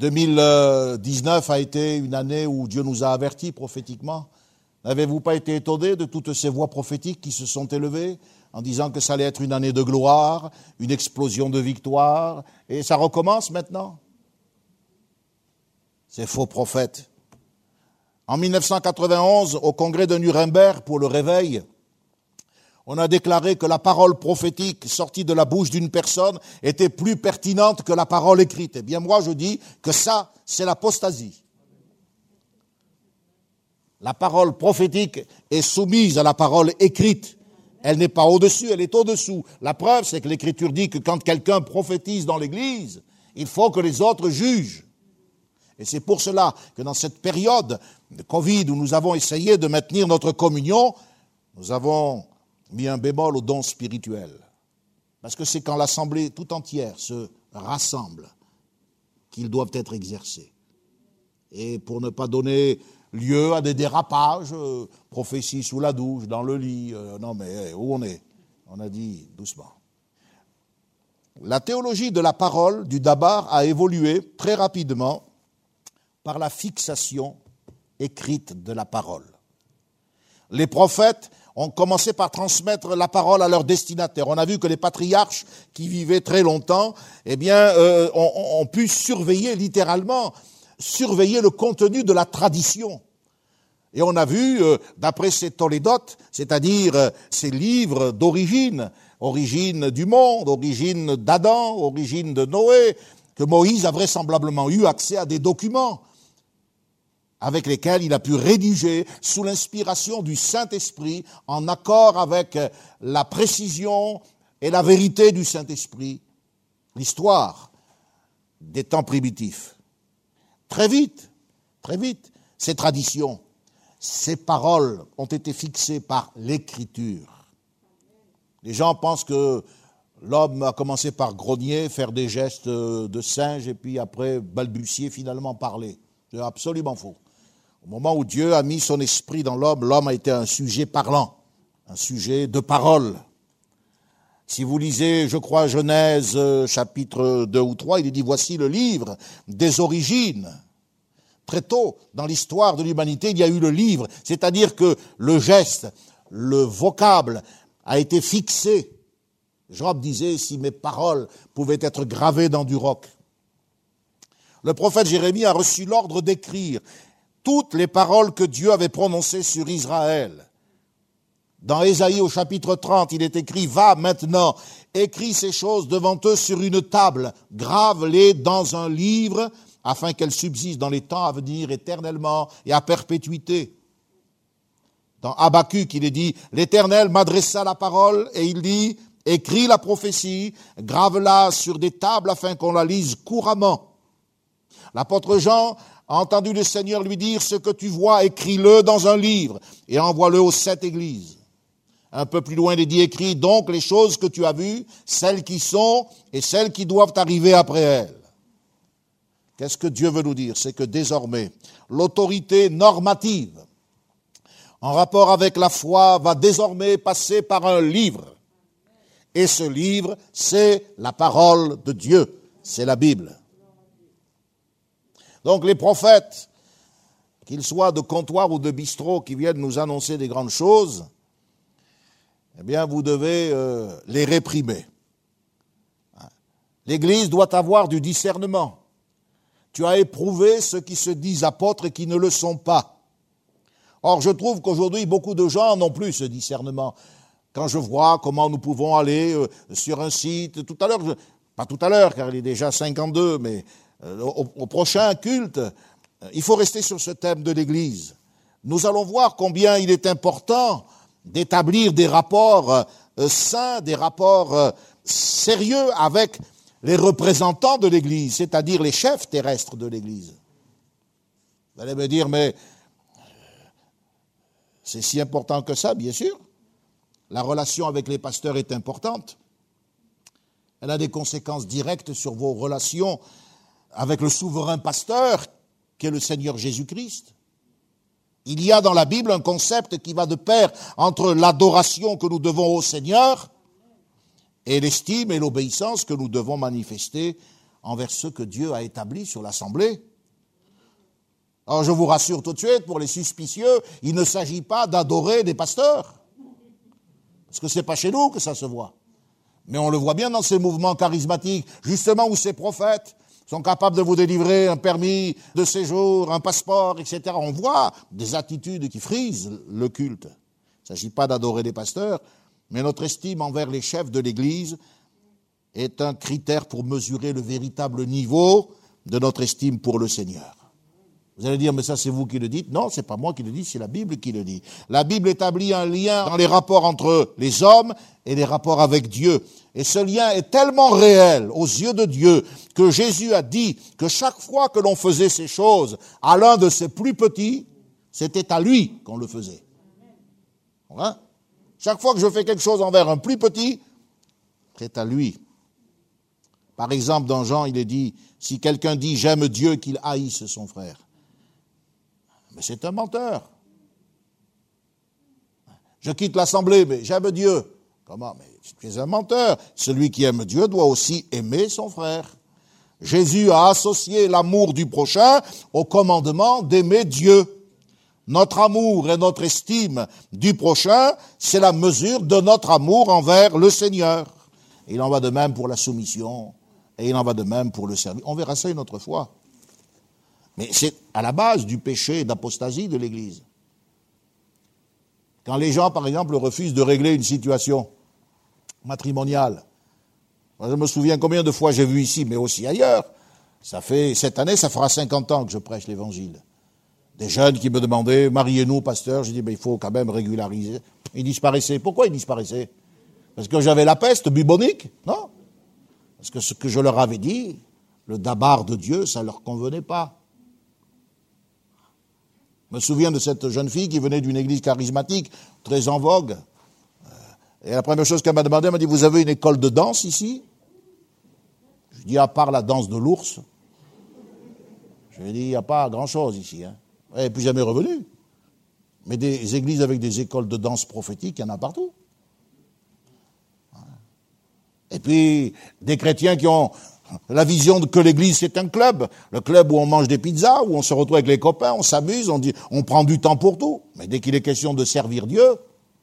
2019 a été une année où Dieu nous a avertis prophétiquement. N'avez-vous pas été étonné de toutes ces voix prophétiques qui se sont élevées en disant que ça allait être une année de gloire, une explosion de victoire, et ça recommence maintenant? Ces faux prophètes. En 1991, au congrès de Nuremberg pour le réveil, on a déclaré que la parole prophétique sortie de la bouche d'une personne était plus pertinente que la parole écrite. Eh bien, moi, je dis que ça, c'est l'apostasie. La parole prophétique est soumise à la parole écrite. Elle n'est pas au-dessus, elle est au-dessous. La preuve, c'est que l'Écriture dit que quand quelqu'un prophétise dans l'Église, il faut que les autres jugent. Et c'est pour cela que dans cette période de Covid où nous avons essayé de maintenir notre communion, nous avons mis un bémol au don spirituel. Parce que c'est quand l'Assemblée tout entière se rassemble qu'ils doivent être exercés. Et pour ne pas donner lieu à des dérapages, euh, prophétie sous la douche, dans le lit, euh, non mais où on est? On a dit doucement. La théologie de la parole du Dabar a évolué très rapidement par la fixation écrite de la parole. Les prophètes ont commencé par transmettre la parole à leurs destinataires. On a vu que les patriarches qui vivaient très longtemps, eh euh, ont, pu surveiller littéralement, surveiller le contenu de la tradition. Et on a vu, euh, d'après ces tolédotes, c'est-à-dire euh, ces livres d'origine, origine du monde, origine d'Adam, origine de Noé, que Moïse a vraisemblablement eu accès à des documents avec lesquels il a pu rédiger sous l'inspiration du Saint-Esprit, en accord avec la précision et la vérité du Saint-Esprit, l'histoire des temps primitifs. Très vite, très vite, ces traditions, ces paroles ont été fixées par l'écriture. Les gens pensent que l'homme a commencé par grogner, faire des gestes de singe et puis après balbutier, finalement parler. C'est absolument faux. Au moment où Dieu a mis son esprit dans l'homme, l'homme a été un sujet parlant, un sujet de parole. Si vous lisez, je crois, Genèse euh, chapitre 2 ou 3, il dit, voici le livre des origines. Très tôt dans l'histoire de l'humanité, il y a eu le livre, c'est-à-dire que le geste, le vocable a été fixé. Job disait, si mes paroles pouvaient être gravées dans du roc. Le prophète Jérémie a reçu l'ordre d'écrire toutes les paroles que Dieu avait prononcées sur Israël. Dans Ésaïe au chapitre 30, il est écrit, va maintenant, écris ces choses devant eux sur une table, grave-les dans un livre, afin qu'elles subsistent dans les temps à venir éternellement et à perpétuité. Dans Habakkuk, il est dit, l'Éternel m'adressa la parole et il dit, écris la prophétie, grave-la sur des tables afin qu'on la lise couramment. L'apôtre Jean entendu le Seigneur lui dire, ce que tu vois, écris-le dans un livre et envoie-le aux sept églises. Un peu plus loin, il dit, écris donc les choses que tu as vues, celles qui sont et celles qui doivent arriver après elles. Qu'est-ce que Dieu veut nous dire? C'est que désormais, l'autorité normative en rapport avec la foi va désormais passer par un livre. Et ce livre, c'est la parole de Dieu, c'est la Bible. Donc les prophètes, qu'ils soient de comptoir ou de bistrot, qui viennent nous annoncer des grandes choses, eh bien vous devez euh, les réprimer. L'Église doit avoir du discernement. Tu as éprouvé ceux qui se disent apôtres et qui ne le sont pas. Or, je trouve qu'aujourd'hui, beaucoup de gens n'ont plus ce discernement. Quand je vois comment nous pouvons aller euh, sur un site, tout à l'heure, pas tout à l'heure, car il est déjà 52, mais euh, au, prochain culte, euh, il faut rester sur ce thème de l'Église. Nous allons voir combien il est important d'établir des rapports sains, des rapports sérieux avec les représentants de l'Église, c'est-à-dire les chefs terrestres de l'Église. Vous allez me dire, mais c'est si important que ça, bien sûr. La relation avec les pasteurs est importante. Elle a des conséquences directes sur vos relations avec le souverain pasteur qui est le Seigneur Jésus-Christ. Il y a dans la Bible un concept qui va de pair entre l'adoration que nous devons au Seigneur et l'estime et l'obéissance que nous devons manifester envers ceux que Dieu a établis sur l'Assemblée. Alors je vous rassure tout de suite, pour les suspicieux, il ne s'agit pas d'adorer des pasteurs. Parce que ce n'est pas chez nous que ça se voit. Mais on le voit bien dans ces mouvements charismatiques, justement où ces prophètes sont capables de vous délivrer un permis de séjour, un passeport, etc. On voit des attitudes qui frisent le culte. Il ne s'agit pas d'adorer des pasteurs, mais notre estime envers les chefs de l'Église est un critère pour mesurer le véritable niveau de notre estime pour le Seigneur. Vous allez dire, mais ça c'est vous qui le dites. Non, c'est pas moi qui le dis, c'est la Bible qui le dit. La Bible établit un lien dans les rapports entre les hommes et les rapports avec Dieu. Et ce lien est tellement réel aux yeux de Dieu que Jésus a dit que chaque fois que l'on faisait ces choses à l'un de ses plus petits, c'était à lui qu'on le faisait. Hein chaque fois que je fais quelque chose envers un plus petit, c'est à lui. Par exemple, dans Jean, il est dit, si quelqu'un dit j'aime Dieu, qu'il haïsse son frère. Mais c'est un menteur. Je quitte l'assemblée, mais j'aime Dieu. Comment? Mais tu es un menteur. Celui qui aime Dieu doit aussi aimer son frère. Jésus a associé l'amour du prochain au commandement d'aimer Dieu. Notre amour et notre estime du prochain, c'est la mesure de notre amour envers le Seigneur. il en va de même pour la soumission, et il en va de même pour le service. On verra ça une autre fois. Mais c'est à la base du péché d'apostasie de l'Église. Quand les gens, par exemple, refusent de régler une situation matrimoniale, je me souviens combien de fois j'ai vu ici, mais aussi ailleurs. Ça fait, cette année, ça fera 50 ans que je prêche l'Évangile des jeunes qui me demandaient, mariez-nous, pasteur? J'ai dit, mais il faut quand même régulariser. Ils disparaissaient. Pourquoi ils disparaissaient? Parce que j'avais la peste bubonique Non? Parce que ce que je leur avais dit, le dabar de Dieu, ça ne leur convenait pas. Je me souviens de cette jeune fille qui venait d'une église charismatique, très en vogue. Et la première chose qu'elle m'a demandé, elle m'a dit, vous avez une école de danse ici? Je dis, à part la danse de l'ours. Je lui ai dit, il n'y a pas grand-chose ici. Hein. Elle n'est plus jamais revenue. Mais des églises avec des écoles de danse prophétique, il y en a partout. Et puis, des chrétiens qui ont la vision que l'église c'est un club, le club où on mange des pizzas, où on se retrouve avec les copains, on s'amuse, on dit, on prend du temps pour tout. Mais dès qu'il est question de servir Dieu,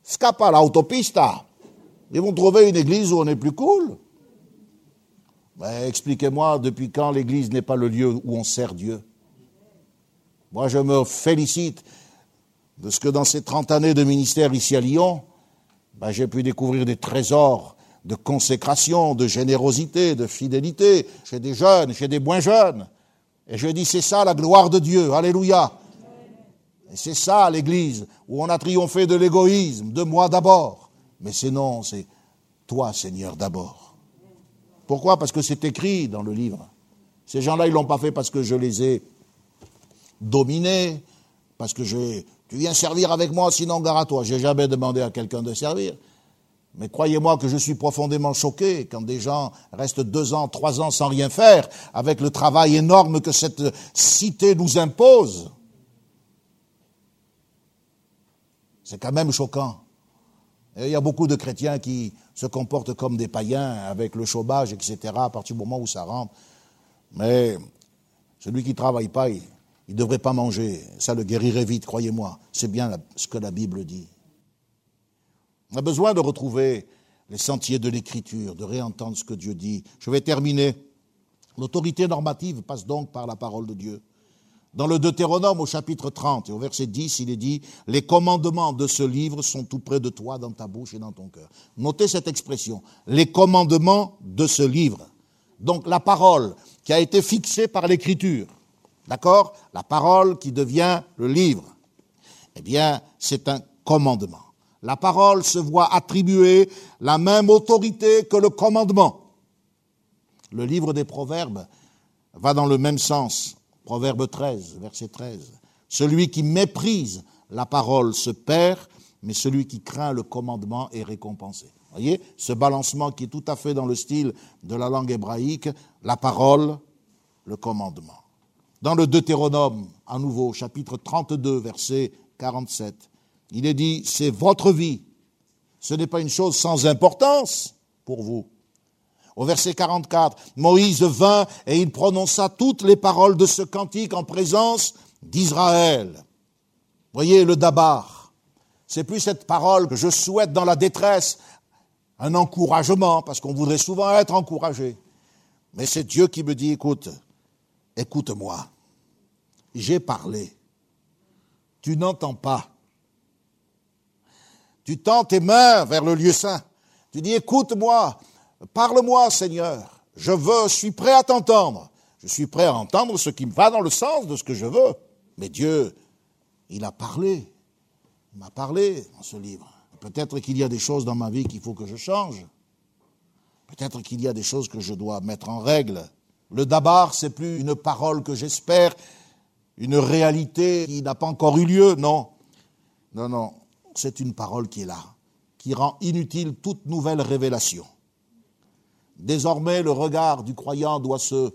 scapa l'autopista. Ils vont trouver une église où on est plus cool. Ben, expliquez-moi depuis quand l'église n'est pas le lieu où on sert Dieu? Moi, je me félicite de ce que dans ces 30 années de ministère ici à Lyon, ben, j'ai pu découvrir des trésors de consécration, de générosité, de fidélité chez des jeunes, chez des moins jeunes. Et je dis, c'est ça la gloire de Dieu. Alléluia. Et c'est ça l'Église, où on a triomphé de l'égoïsme, de moi d'abord. Mais c'est non, c'est toi, Seigneur, d'abord. Pourquoi? Parce que c'est écrit dans le livre. Ces gens-là, ils l'ont pas fait parce que je les ai dominé, parce que je, tu viens servir avec moi, sinon gare à toi. J'ai jamais demandé à quelqu'un de servir. Mais croyez-moi que je suis profondément choqué quand des gens restent deux ans, trois ans sans rien faire, avec le travail énorme que cette cité nous impose. C'est quand même choquant. Il y a beaucoup de chrétiens qui se comportent comme des païens avec le chômage, etc., à partir du moment où ça rentre. Mais celui qui ne travaille pas, il, il ne devrait pas manger. Ça le guérirait vite, croyez-moi. C'est bien ce que la Bible dit. On a besoin de retrouver les sentiers de l'écriture, de réentendre ce que Dieu dit. Je vais terminer. L'autorité normative passe donc par la parole de Dieu. Dans le Deutéronome au chapitre 30 et au verset 10, il est dit, les commandements de ce livre sont tout près de toi, dans ta bouche et dans ton cœur. Notez cette expression, les commandements de ce livre. Donc la parole qui a été fixée par l'écriture, d'accord? La parole qui devient le livre. Eh bien, c'est un commandement. La parole se voit attribuer la même autorité que le commandement. Le livre des Proverbes va dans le même sens. Proverbe 13, verset 13. Celui qui méprise la parole se perd, mais celui qui craint le commandement est récompensé. Voyez, ce balancement qui est tout à fait dans le style de la langue hébraïque, la parole, le commandement. Dans le Deutéronome, à nouveau, chapitre 32, verset 47, il est dit, c'est votre vie. Ce n'est pas une chose sans importance pour vous. Au verset 44, Moïse vint et il prononça toutes les paroles de ce cantique en présence d'Israël. Voyez le dabar. C'est plus cette parole que je souhaite dans la détresse, un encouragement, parce qu'on voudrait souvent être encouragé. Mais c'est Dieu qui me dit, écoute, écoute-moi. J'ai parlé. Tu n'entends pas. Tu tends tes mains vers le lieu saint. Tu dis, écoute-moi, Parle-moi, Seigneur. Je veux, je suis prêt à t'entendre. Je suis prêt à entendre ce qui me va dans le sens de ce que je veux. Mais Dieu, il a parlé. Il m'a parlé dans ce livre. Peut-être qu'il y a des choses dans ma vie qu'il faut que je change. Peut-être qu'il y a des choses que je dois mettre en règle. Le dabar, c'est plus une parole que j'espère, une réalité qui n'a pas encore eu lieu. Non. Non, non. C'est une parole qui est là, qui rend inutile toute nouvelle révélation. Désormais, le regard du croyant doit se,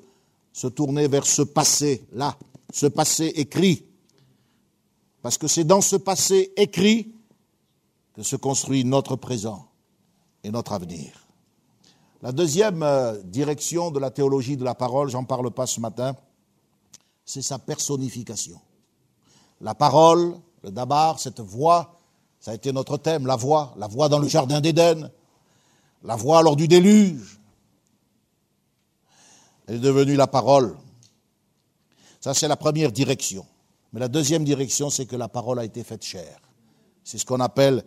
se tourner vers ce passé, là, ce passé écrit. Parce que c'est dans ce passé écrit que se construit notre présent et notre avenir. La deuxième euh, direction de la théologie de la parole, j'en parle pas ce matin, c'est sa personnification. La parole, le dabar, cette voix, ça a été notre thème, la voix, la voix dans le jardin d'Éden, la voix lors du déluge, elle est devenue la parole. Ça, c'est la première direction. Mais la deuxième direction, c'est que la parole a été faite chair. C'est ce qu'on appelle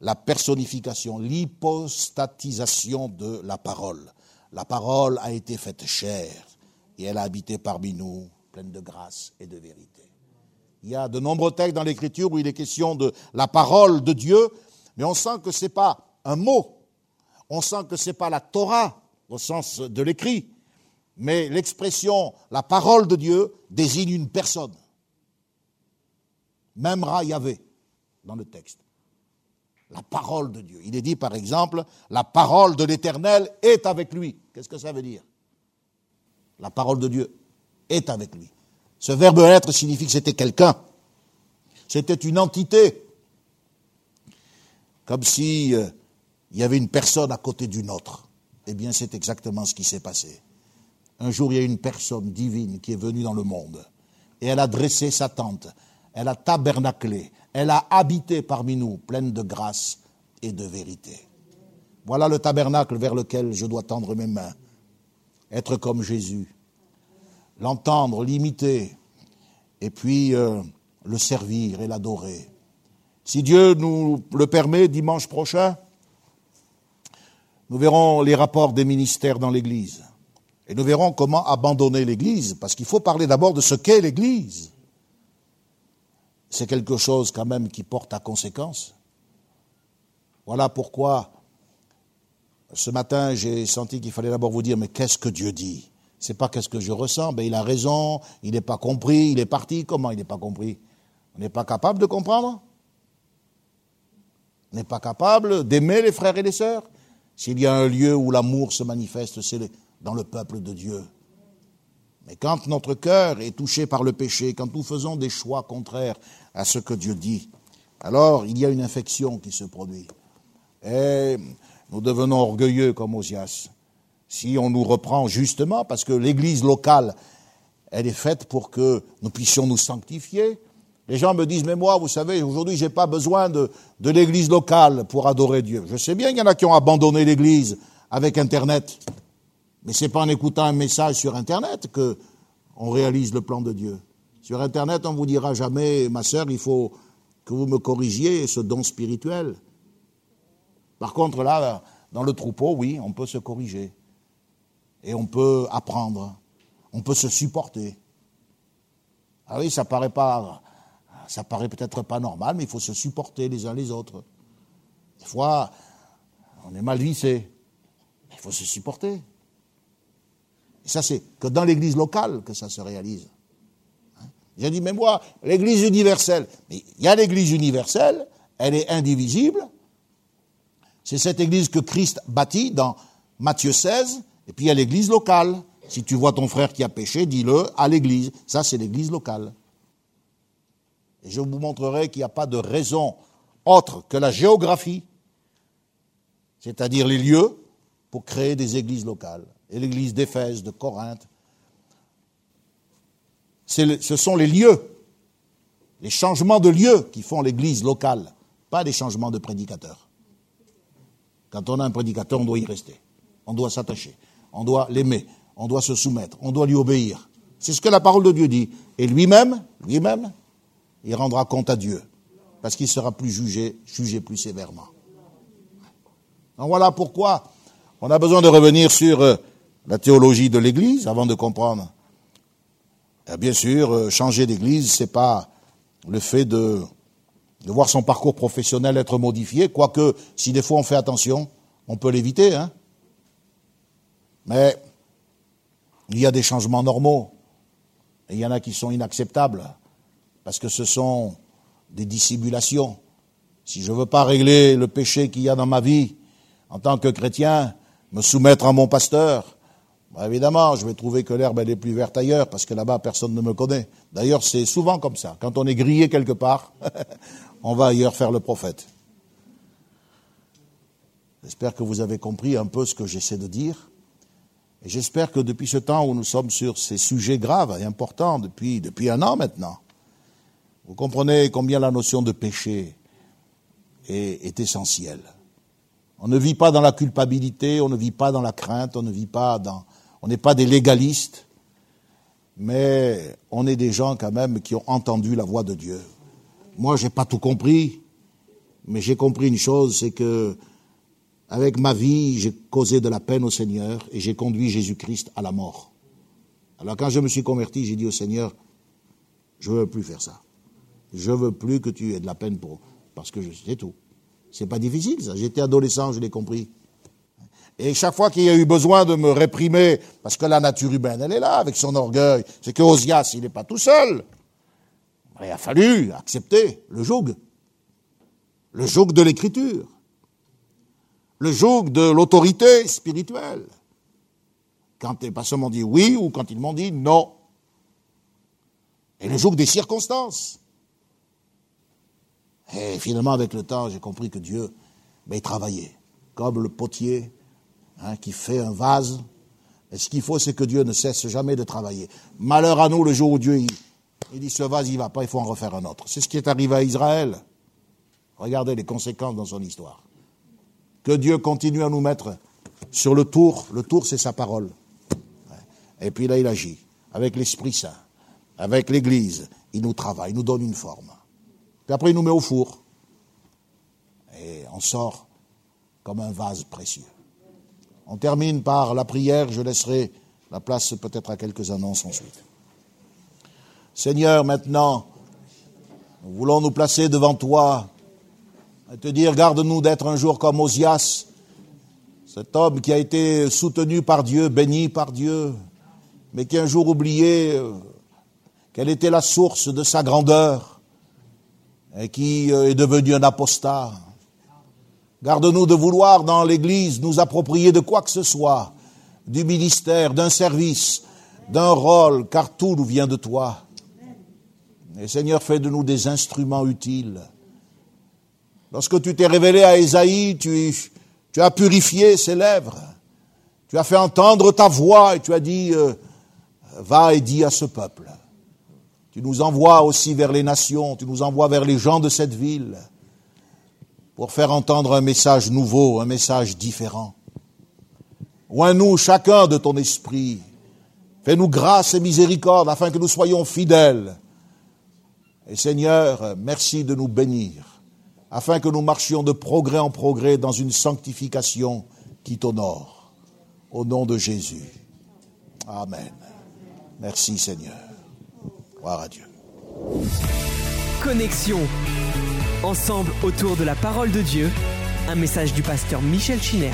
la personnification, l'hypostatisation de la parole. La parole a été faite chair et elle a habité parmi nous, pleine de grâce et de vérité. Il y a de nombreux textes dans l'Écriture où il est question de la parole de Dieu, mais on sent que ce n'est pas un mot, on sent que ce n'est pas la Torah au sens de l'écrit, mais l'expression la parole de Dieu désigne une personne. Même Ra Yahvé dans le texte. La parole de Dieu. Il est dit par exemple, la parole de l'Éternel est avec lui. Qu'est-ce que ça veut dire? La parole de Dieu est avec lui. Ce verbe être signifie que c'était quelqu'un. C'était une entité. Comme si euh, il y avait une personne à côté d'une autre. Eh bien, c'est exactement ce qui s'est passé. Un jour, il y a une personne divine qui est venue dans le monde. Et elle a dressé sa tente. Elle a tabernaclé. Elle a habité parmi nous, pleine de grâce et de vérité. Voilà le tabernacle vers lequel je dois tendre mes mains. Être comme Jésus. L'entendre, l'imiter. Et puis euh, le servir et l'adorer. Si Dieu nous le permet, dimanche prochain, nous verrons les rapports des ministères dans l'Église. Et nous verrons comment abandonner l'Église, parce qu'il faut parler d'abord de ce qu'est l'Église. C'est quelque chose quand même qui porte à conséquence. Voilà pourquoi ce matin j'ai senti qu'il fallait d'abord vous dire mais qu'est-ce que Dieu dit? C'est pas qu'est-ce que je ressens, ben il a raison, il n'est pas compris, il est parti. Comment il n'est pas compris? On n'est pas capable de comprendre? On n'est pas capable d'aimer les frères et les sœurs? S'il y a un lieu où l'amour se manifeste, c'est dans le peuple de Dieu. Mais quand notre cœur est touché par le péché, quand nous faisons des choix contraires à ce que Dieu dit, alors il y a une infection qui se produit. Et nous devenons orgueilleux comme Osias. Si on nous reprend justement, parce que l'Église locale, elle est faite pour que nous puissions nous sanctifier, Les gens me disent, mais moi, vous savez, aujourd'hui, j'ai pas besoin de, l'église locale pour adorer Dieu. Je sais bien qu'il y en a qui ont abandonné l'église avec Internet. Mais c'est pas en écoutant un message sur Internet que on réalise le plan de Dieu. Sur Internet, on vous dira jamais, ma sœur, il faut que vous me corrigiez ce don spirituel. Par contre, là, dans le troupeau, oui, on peut se corriger. Et on peut apprendre. On peut se supporter. Ah oui, ça paraît pas ça paraît peut-être pas normal, mais il faut se supporter les uns les autres. Des fois, on est mal vissé, mais il faut se supporter. Et ça, c'est que dans l'église locale que ça se réalise. Hein? J'ai dit, mais moi, l'église universelle, mais il y a l'église universelle, elle est indivisible. C'est cette église que Christ bâtit dans Matthieu 16, et puis il y a l'église locale. Si tu vois ton frère qui a péché, dis-le à l'église. Ça, c'est l'église locale. Et je vous montrerai qu'il n'y a pas de raison autre que la géographie, c'est-à-dire les lieux, pour créer des églises locales. Et l'église d'Éphèse, de Corinthe, ce sont les lieux, les changements de lieux qui font l'église locale, pas des changements de prédicateurs. Quand on a un prédicateur, on doit y rester, on doit s'attacher, on doit l'aimer, on doit se soumettre, on doit lui obéir. C'est ce que la parole de Dieu dit. Et lui-même, lui-même, il rendra compte à Dieu, parce qu'il sera plus jugé, jugé plus sévèrement. Donc voilà pourquoi on a besoin de revenir sur euh, la théologie de l'Église avant de comprendre. Et bien sûr, euh, changer d'Église, c'est pas le fait de, de voir son parcours professionnel être modifié, quoique si des fois on fait attention, on peut l'éviter. Hein Mais il y a des changements normaux, et il y en a qui sont inacceptables parce que ce sont des dissimulations. Si je ne veux pas régler le péché qu'il y a dans ma vie en tant que chrétien, me soumettre à mon pasteur, bah, évidemment, je vais trouver que l'herbe est plus verte ailleurs, parce que là-bas, personne ne me connaît. D'ailleurs, c'est souvent comme ça. Quand on est grillé quelque part, [LAUGHS] on va ailleurs faire le prophète. J'espère que vous avez compris un peu ce que j'essaie de dire. Et j'espère que depuis ce temps où nous sommes sur ces sujets graves et importants, depuis, depuis un an maintenant, vous comprenez combien la notion de péché est, essentielle. On ne vit pas dans la culpabilité, on ne vit pas dans la crainte, on ne vit pas dans, on n'est pas des légalistes, mais on est des gens quand même qui ont entendu la voix de Dieu. Moi, j'ai pas tout compris, mais j'ai compris une chose, c'est que avec ma vie, j'ai causé de la peine au Seigneur et j'ai conduit Jésus-Christ à la mort. Alors quand je me suis converti, j'ai dit au Seigneur, je ne veux plus faire ça. Je veux plus que tu aies de la peine pour, parce que c'est tout. C'est pas difficile, ça. J'étais adolescent, je l'ai compris. Et chaque fois qu'il y a eu besoin de me réprimer, parce que la nature humaine, elle est là, avec son orgueil, c'est que Osias, il n'est pas tout seul. Il a fallu accepter le joug. Le joug de l'écriture. Le joug de l'autorité spirituelle. Quand les personnes m'ont dit oui ou quand ils m'ont dit non. Et le joug des circonstances. Et finalement, avec le temps, j'ai compris que Dieu, ben, il travaillait, comme le potier hein, qui fait un vase. Et ce qu'il faut, c'est que Dieu ne cesse jamais de travailler. Malheur à nous le jour où Dieu, il, dit ce vase, il va pas, il faut en refaire un autre. C'est ce qui est arrivé à Israël. Regardez les conséquences dans son histoire. Que Dieu continue à nous mettre sur le tour. Le tour, c'est sa parole. Et puis là, il agit avec l'Esprit Saint, avec l'Église. Il nous travaille, il nous donne une forme. Puis après, il nous met au four. Et on sort comme un vase précieux. On termine par la prière. Je laisserai la place peut-être à quelques annonces ensuite. Seigneur, maintenant, nous voulons nous placer devant toi te dire, garde-nous d'être un jour comme Osias, cet homme qui a été soutenu par Dieu, béni par Dieu, mais qui un jour oublié euh, quelle était la source de sa grandeur et qui euh, est devenu un apostat. Garde-nous de vouloir dans l'Église nous approprier de quoi que ce soit, du ministère, d'un service, d'un rôle, car tout nous vient de toi. Et Seigneur, fais de nous des instruments utiles. Lorsque tu t'es révélé à Ésaïe, tu, as purifié ses lèvres. Tu as fait entendre ta voix et tu as dit, euh, va et dis à ce peuple Tu nous envoies aussi vers les nations, tu nous envoies vers les gens de cette ville pour faire entendre un message nouveau, un message différent. Oins-nous chacun de ton esprit. Fais-nous grâce et miséricorde afin que nous soyons fidèles. Et Seigneur, merci de nous bénir, afin que nous marchions de progrès en progrès dans une sanctification qui t'honore. Au nom de Jésus. Amen. Merci Seigneur. Gloire à Dieu. Connexion. Ensemble autour de la parole de Dieu. Un message du pasteur Michel Chiner.